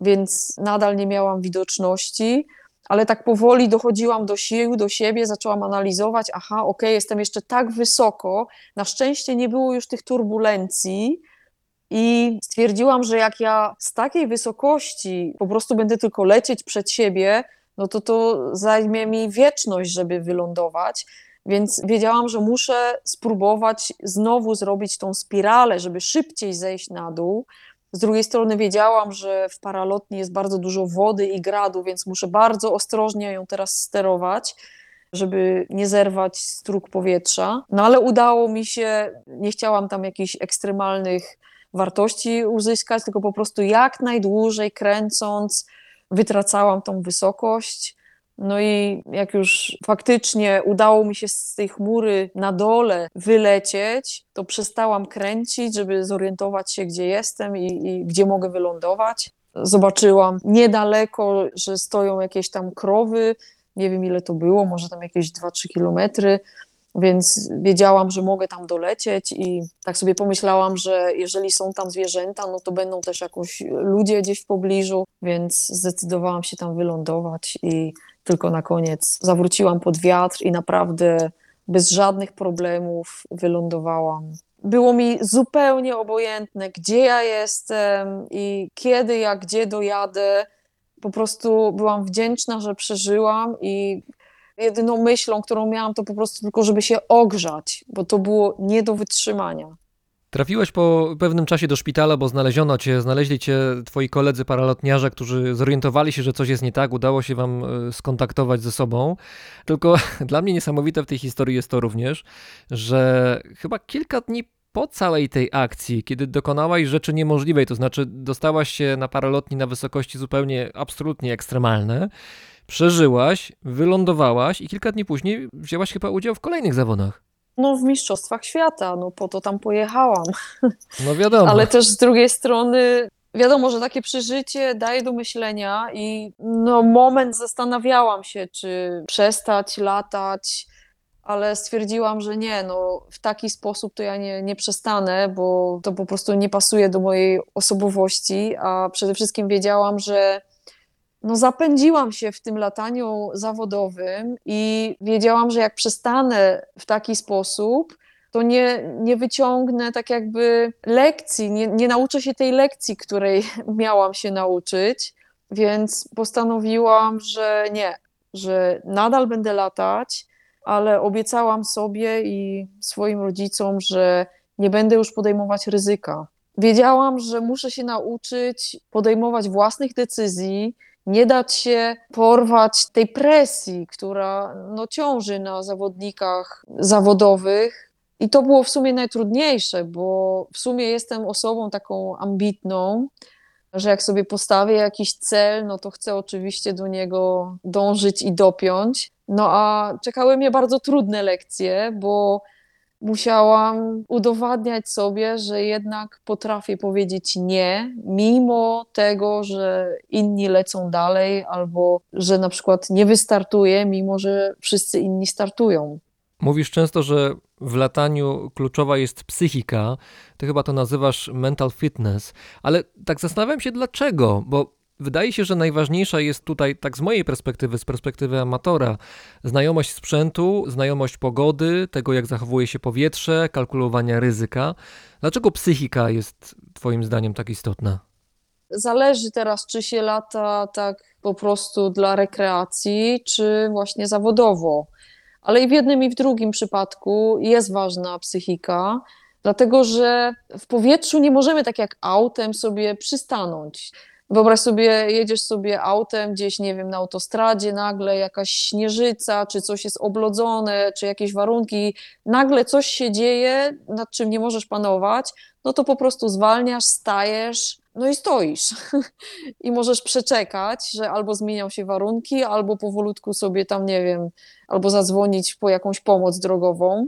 więc nadal nie miałam widoczności. Ale tak powoli dochodziłam do sił, do siebie, zaczęłam analizować, aha, okej, jestem jeszcze tak wysoko, na szczęście nie było już tych turbulencji i stwierdziłam, że jak ja z takiej wysokości po prostu będę tylko lecieć przed siebie, no to to zajmie mi wieczność, żeby wylądować. Więc wiedziałam, że muszę spróbować znowu zrobić tą spiralę, żeby szybciej zejść na dół. Z drugiej strony wiedziałam, że w paralotni jest bardzo dużo wody i gradu, więc muszę bardzo ostrożnie ją teraz sterować żeby nie zerwać strug powietrza. No ale udało mi się, nie chciałam tam jakichś ekstremalnych wartości uzyskać, tylko po prostu jak najdłużej kręcąc, wytracałam tą wysokość. No i jak już faktycznie udało mi się z tej chmury na dole wylecieć, to przestałam kręcić, żeby zorientować się, gdzie jestem i, i gdzie mogę wylądować. Zobaczyłam niedaleko, że stoją jakieś tam krowy, nie wiem ile to było, może tam jakieś 2-3 kilometry, więc wiedziałam, że mogę tam dolecieć i tak sobie pomyślałam, że jeżeli są tam zwierzęta, no to będą też jakoś ludzie gdzieś w pobliżu, więc zdecydowałam się tam wylądować i tylko na koniec zawróciłam pod wiatr i naprawdę bez żadnych problemów wylądowałam. Było mi zupełnie obojętne, gdzie ja jestem i kiedy ja gdzie dojadę. Po prostu byłam wdzięczna, że przeżyłam i jedyną myślą, którą miałam, to po prostu tylko, żeby się ogrzać, bo to było nie do wytrzymania. Trafiłeś po pewnym czasie do szpitala, bo znaleziono cię, znaleźli cię twoi koledzy paralotniarze, którzy zorientowali się, że coś jest nie tak, udało się wam e, skontaktować ze sobą. Tylko (laughs) dla mnie niesamowite w tej historii jest to również, że chyba kilka dni po całej tej akcji, kiedy dokonałaś rzeczy niemożliwej, to znaczy dostałaś się na paralotni na wysokości zupełnie absolutnie ekstremalne, przeżyłaś, wylądowałaś i kilka dni później wzięłaś chyba udział w kolejnych zawodach. No w Mistrzostwach Świata, no po to tam pojechałam. No wiadomo. Ale też z drugiej strony wiadomo, że takie przeżycie daje do myślenia i no moment zastanawiałam się, czy przestać latać, ale stwierdziłam, że nie, no w taki sposób to ja nie, nie przestanę, bo to po prostu nie pasuje do mojej osobowości, a przede wszystkim wiedziałam, że no zapędziłam się w tym lataniu zawodowym i wiedziałam, że jak przestanę w taki sposób, to nie, nie wyciągnę tak jakby lekcji, nie, nie nauczę się tej lekcji, której (laughs) miałam się nauczyć, więc postanowiłam, że nie, że nadal będę latać, ale obiecałam sobie i swoim rodzicom, że nie będę już podejmować ryzyka. Wiedziałam, że muszę się nauczyć podejmować własnych decyzji, nie dać się porwać tej presji, która no, ciąży na zawodnikach zawodowych. I to było w sumie najtrudniejsze, bo w sumie jestem osobą taką ambitną, że jak sobie postawię jakiś cel, no to chcę oczywiście do niego dążyć i dopiąć. No a czekały mnie bardzo trudne lekcje, bo musiałam udowadniać sobie, że jednak potrafię powiedzieć nie, mimo tego, że inni lecą dalej, albo że na przykład nie wystartuję, mimo że wszyscy inni startują. Mówisz często, że w lataniu kluczowa jest psychika. Ty chyba to nazywasz mental fitness, ale tak zastanawiam się dlaczego, bo Wydaje się, że najważniejsza jest tutaj, tak z mojej perspektywy, z perspektywy amatora, znajomość sprzętu, znajomość pogody, tego jak zachowuje się powietrze, kalkulowania ryzyka. Dlaczego psychika jest Twoim zdaniem tak istotna? Zależy teraz, czy się lata tak po prostu dla rekreacji, czy właśnie zawodowo. Ale i w jednym, i w drugim przypadku jest ważna psychika, dlatego że w powietrzu nie możemy tak jak autem sobie przystanąć. Wyobraź sobie, jedziesz sobie autem gdzieś, nie wiem, na autostradzie, nagle jakaś śnieżyca, czy coś jest oblodzone, czy jakieś warunki, nagle coś się dzieje, nad czym nie możesz panować, no to po prostu zwalniasz, stajesz, no i stoisz. (laughs) I możesz przeczekać, że albo zmienią się warunki, albo powolutku sobie tam, nie wiem, albo zadzwonić po jakąś pomoc drogową.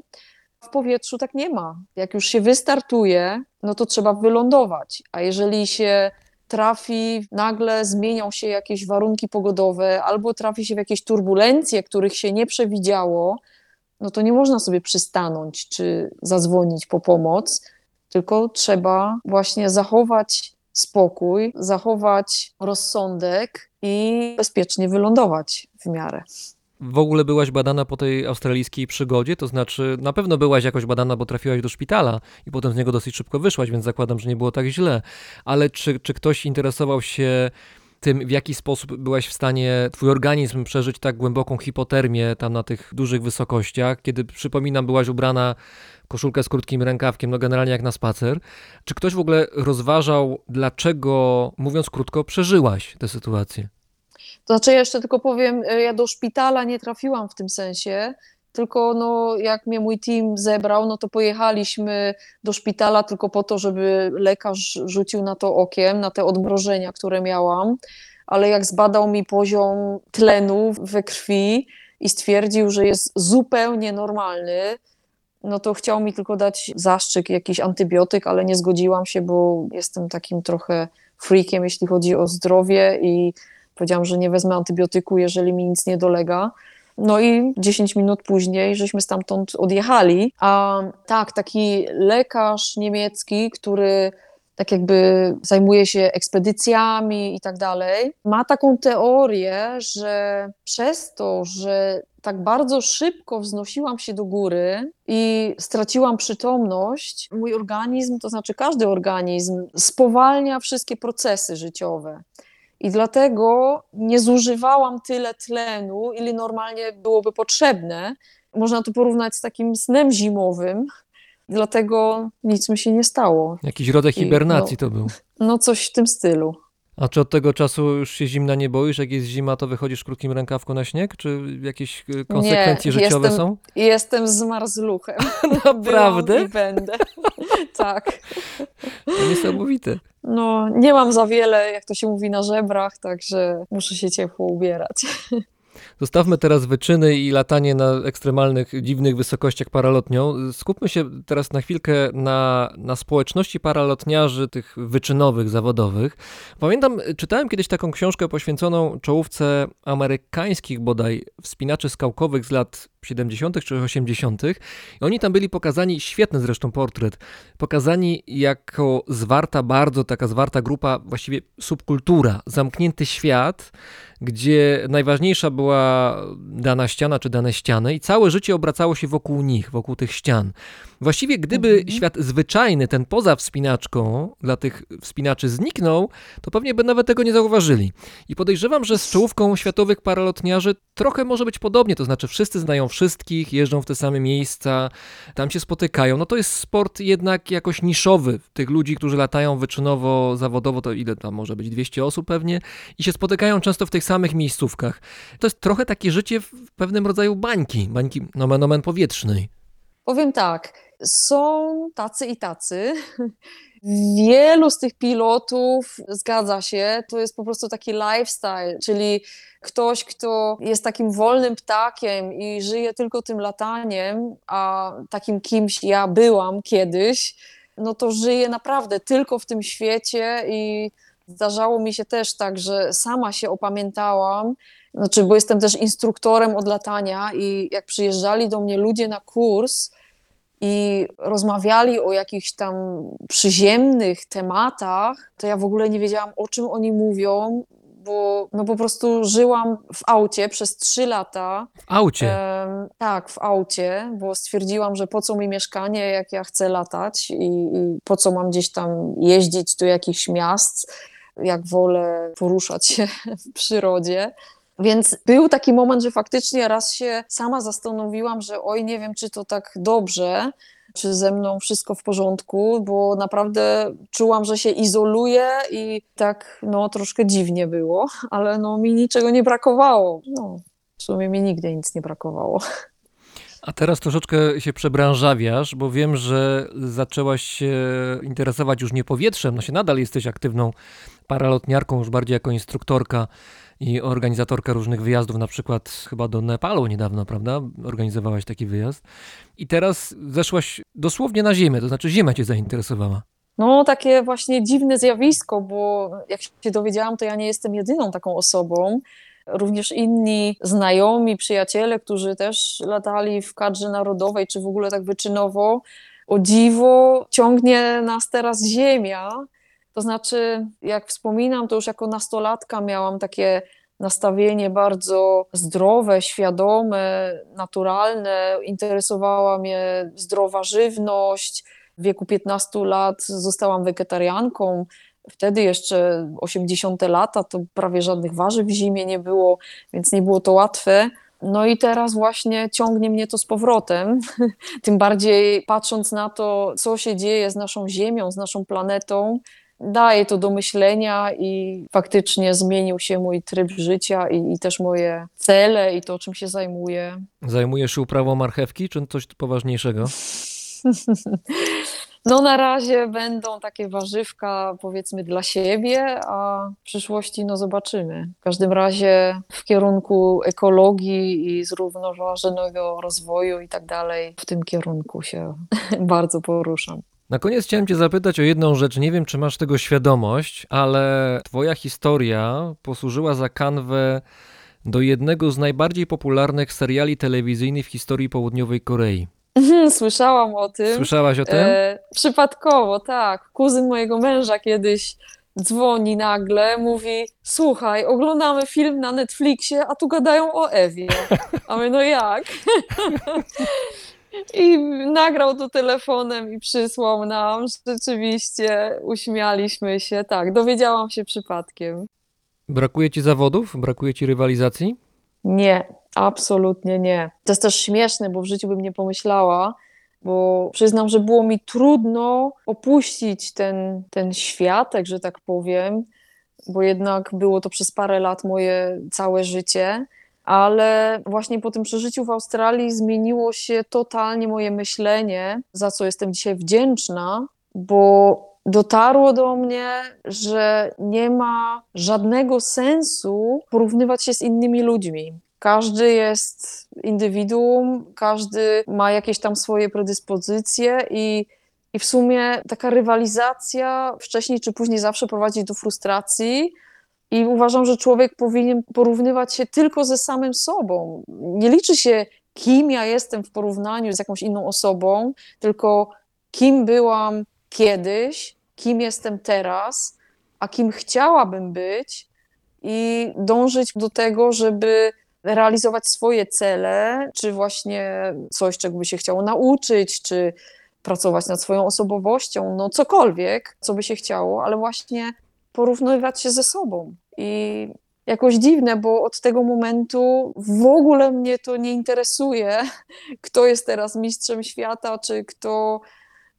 W powietrzu tak nie ma. Jak już się wystartuje, no to trzeba wylądować. A jeżeli się trafi, nagle zmienią się jakieś warunki pogodowe, albo trafi się w jakieś turbulencje, których się nie przewidziało, no to nie można sobie przystanąć czy zadzwonić po pomoc, tylko trzeba właśnie zachować spokój, zachować rozsądek i bezpiecznie wylądować w miarę. W ogóle byłaś badana po tej australijskiej przygodzie? To znaczy, na pewno byłaś jakoś badana, bo trafiłaś do szpitala i potem z niego dosyć szybko wyszłaś, więc zakładam, że nie było tak źle. Ale czy, czy ktoś interesował się tym, w jaki sposób byłaś w stanie twój organizm przeżyć tak głęboką hipotermię tam na tych dużych wysokościach, kiedy przypominam, byłaś ubrana koszulkę z krótkim rękawkiem, no generalnie jak na spacer. Czy ktoś w ogóle rozważał, dlaczego, mówiąc krótko, przeżyłaś tę sytuację? To znaczy, ja jeszcze tylko powiem, y, ja do szpitala nie trafiłam w tym sensie, tylko no, jak mnie mój team zebrał, no to pojechaliśmy do szpitala tylko po to, żeby lekarz rzucił na to okiem, na te odmrożenia, które miałam, ale jak zbadał mi poziom tlenu we krwi i stwierdził, że jest zupełnie normalny, no to chciał mi tylko dać zastrzyk, jakiś antybiotyk, ale nie zgodziłam się, bo jestem takim trochę freakiem, jeśli chodzi o zdrowie i powiedziałam, że nie wezmę antybiotyku, jeżeli mi nic nie dolega. No i 10 minut później żeśmy stamtąd odjechali. A tak, taki lekarz niemiecki, który tak jakby zajmuje się ekspedycjami i tak dalej, ma taką teorię, że przez to, że tak bardzo szybko wznosiłam się do góry i straciłam przytomność, mój organizm, to znaczy każdy organizm, spowalnia wszystkie procesy życiowe. I dlatego nie zużywałam tyle tlenu, ile normalnie byłoby potrzebne. Można to porównać z takim snem zimowym, dlatego nic mi się nie stało. Jakiś rodzaj I, hibernacji no. to był. No coś w tym stylu. A czy od tego czasu już się zimna nie boisz? Jak jest zima, to wychodzisz w krótkim rękawku na śnieg? Czy jakieś e, konsekwencje Nie, życiowe jestem- są? Jestem zmarzluchem. (laughs) Naprawdę? Byłam i będę. (laughs) tak. To niesamowite. No, nie mam za wiele, jak to się mówi, na żebrach, także muszę się ciepło ubierać. Zostawmy teraz wyczyny i latanie na ekstremalnych, dziwnych wysokościach paralotnią. Skupmy się teraz na chwilkę na, na społeczności paralotniarzy, tych wyczynowych, zawodowych. Pamiętam, czytałem kiedyś taką książkę poświęconą czołówce amerykańskich bodaj wspinaczy skałkowych z lat 70. czy 80. I oni tam byli pokazani, świetny zresztą portret, pokazani jako zwarta, bardzo taka zwarta grupa, właściwie subkultura, zamknięty świat, gdzie najważniejsza była dana ściana czy dane ściany i całe życie obracało się wokół nich, wokół tych ścian. Właściwie gdyby Mhm. świat zwyczajny, ten poza wspinaczką, dla tych wspinaczy zniknął, to pewnie by nawet tego nie zauważyli. I podejrzewam, że z czołówką światowych paralotniarzy trochę może być podobnie, to znaczy wszyscy znają wszystkich, jeżdżą w te same miejsca, tam się spotykają. No to jest sport jednak jakoś niszowy. Tych ludzi, którzy latają wyczynowo, zawodowo, to ile tam może być? 200 osób pewnie i się spotykają często w tych samych miejscówkach. To jest trochę takie życie w pewnym rodzaju bańki, bańki nomen omen powietrznej. Powiem tak, są tacy i tacy. (laughs) Wielu z tych pilotów zgadza się, to jest po prostu taki lifestyle, czyli ktoś, kto jest takim wolnym ptakiem i żyje tylko tym lataniem, a takim kimś ja byłam kiedyś, no to żyje naprawdę tylko w tym świecie i zdarzało mi się też tak, że sama się opamiętałam, znaczy, bo jestem też instruktorem od latania i jak przyjeżdżali do mnie ludzie na kurs, i rozmawiali o jakichś tam przyziemnych tematach, to ja w ogóle nie wiedziałam, o czym oni mówią, bo no po prostu żyłam w aucie przez trzy lata. W aucie. Tak, w aucie, bo stwierdziłam, że po co mi mieszkanie, jak ja chcę latać i, i po co mam gdzieś tam jeździć do jakichś miast, jak wolę poruszać się (laughs) w przyrodzie. Więc był taki moment, że faktycznie raz się sama zastanowiłam, że oj, nie wiem, czy to tak dobrze, czy ze mną wszystko w porządku, bo naprawdę czułam, że się izoluję i tak no troszkę dziwnie było, (laughs) ale no mi niczego nie brakowało. No, w sumie mi nigdy nic nie brakowało. A teraz troszeczkę się przebranżawiasz, bo wiem, że zaczęłaś się interesować już nie powietrzem, no się nadal jesteś aktywną paralotniarką, już bardziej jako instruktorka i organizatorka różnych wyjazdów, na przykład chyba do Nepalu niedawno, prawda? Organizowałaś taki wyjazd. I teraz zeszłaś dosłownie na ziemię, to znaczy ziemia cię zainteresowała. No, takie właśnie dziwne zjawisko, bo jak się dowiedziałam, to ja nie jestem jedyną taką osobą. Również inni znajomi, przyjaciele, którzy też latali w kadrze narodowej, czy w ogóle tak wyczynowo, o dziwo ciągnie nas teraz ziemia. To znaczy, jak wspominam, to już jako nastolatka miałam takie nastawienie bardzo zdrowe, świadome, naturalne. Interesowała mnie zdrowa żywność. W wieku 15 lat zostałam wegetarianką. Wtedy jeszcze 80 lata, to prawie żadnych warzyw w zimie nie było, więc nie było to łatwe. No i teraz właśnie ciągnie mnie to z powrotem. (laughs) Tym bardziej patrząc na to, co się dzieje z naszą Ziemią, z naszą planetą, daje to do myślenia i faktycznie zmienił się mój tryb życia i, i też moje cele i to, czym się zajmuję. Zajmujesz się uprawą marchewki, czy coś poważniejszego? (laughs) No na razie będą takie warzywka powiedzmy dla siebie, a w przyszłości no zobaczymy. W każdym razie w kierunku ekologii i zrównoważonego rozwoju i tak dalej, w tym kierunku się (laughs) bardzo poruszam. Na koniec chciałem Cię zapytać o jedną rzecz. Nie wiem, czy masz tego świadomość, ale Twoja historia posłużyła za kanwę do jednego z najbardziej popularnych seriali telewizyjnych w historii południowej Korei. Słyszałam o tym. Słyszałaś o tym? E, przypadkowo, tak. Kuzyn mojego męża kiedyś dzwoni nagle, mówi: Słuchaj, oglądamy film na Netflixie, a tu gadają o Ewie. A my, no jak? (laughs) I nagrał to telefonem i przysłał nam. Rzeczywiście uśmialiśmy się. Tak, dowiedziałam się przypadkiem. Brakuje Ci zawodów? Brakuje Ci rywalizacji? Nie, absolutnie nie. To jest też śmieszne, bo w życiu bym nie pomyślała, bo przyznam, że było mi trudno opuścić ten, ten światek, że tak powiem, bo jednak było to przez parę lat moje całe życie, ale właśnie po tym przeżyciu w Australii zmieniło się totalnie moje myślenie, za co jestem dzisiaj wdzięczna, bo dotarło do mnie, że nie ma żadnego sensu porównywać się z innymi ludźmi. Każdy jest indywiduum, każdy ma jakieś tam swoje predyspozycje i, i w sumie taka rywalizacja wcześniej czy później zawsze prowadzi do frustracji. I uważam, że człowiek powinien porównywać się tylko ze samym sobą. Nie liczy się, kim ja jestem w porównaniu z jakąś inną osobą, tylko kim byłam kiedyś, kim jestem teraz, a kim chciałabym być i dążyć do tego, żeby realizować swoje cele, czy właśnie coś, czego by się chciało nauczyć, czy pracować nad swoją osobowością, no cokolwiek, co by się chciało, ale właśnie porównywać się ze sobą. I jakoś dziwne, bo od tego momentu w ogóle mnie to nie interesuje, (laughs) kto jest teraz mistrzem świata, czy kto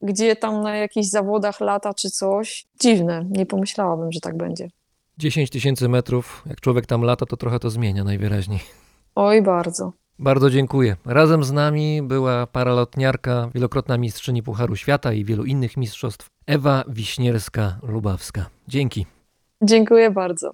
gdzie tam na jakichś zawodach lata, czy coś. Dziwne, nie pomyślałabym, że tak będzie. 10 tysięcy metrów, jak człowiek tam lata, to trochę to zmienia najwyraźniej. Oj, bardzo. Bardzo dziękuję. Razem z nami była paralotniarka, wielokrotna mistrzyni Pucharu Świata i wielu innych mistrzostw, Ewa Wiśnierska-Lubawska. Dzięki. Dziękuję bardzo.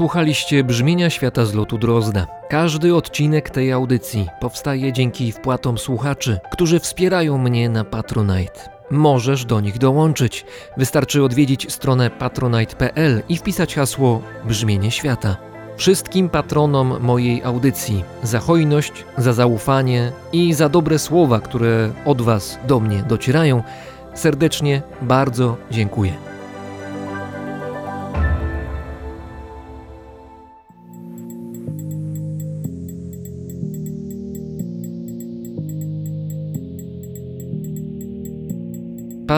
Słuchaliście brzmienia świata z lotu Drozda. Każdy odcinek tej audycji powstaje dzięki wpłatom słuchaczy, którzy wspierają mnie na Patronite. Możesz do nich dołączyć. Wystarczy odwiedzić stronę patronite.pl i wpisać hasło Brzmienie świata. Wszystkim patronom mojej audycji za hojność, za zaufanie i za dobre słowa, które od Was do mnie docierają, serdecznie bardzo dziękuję.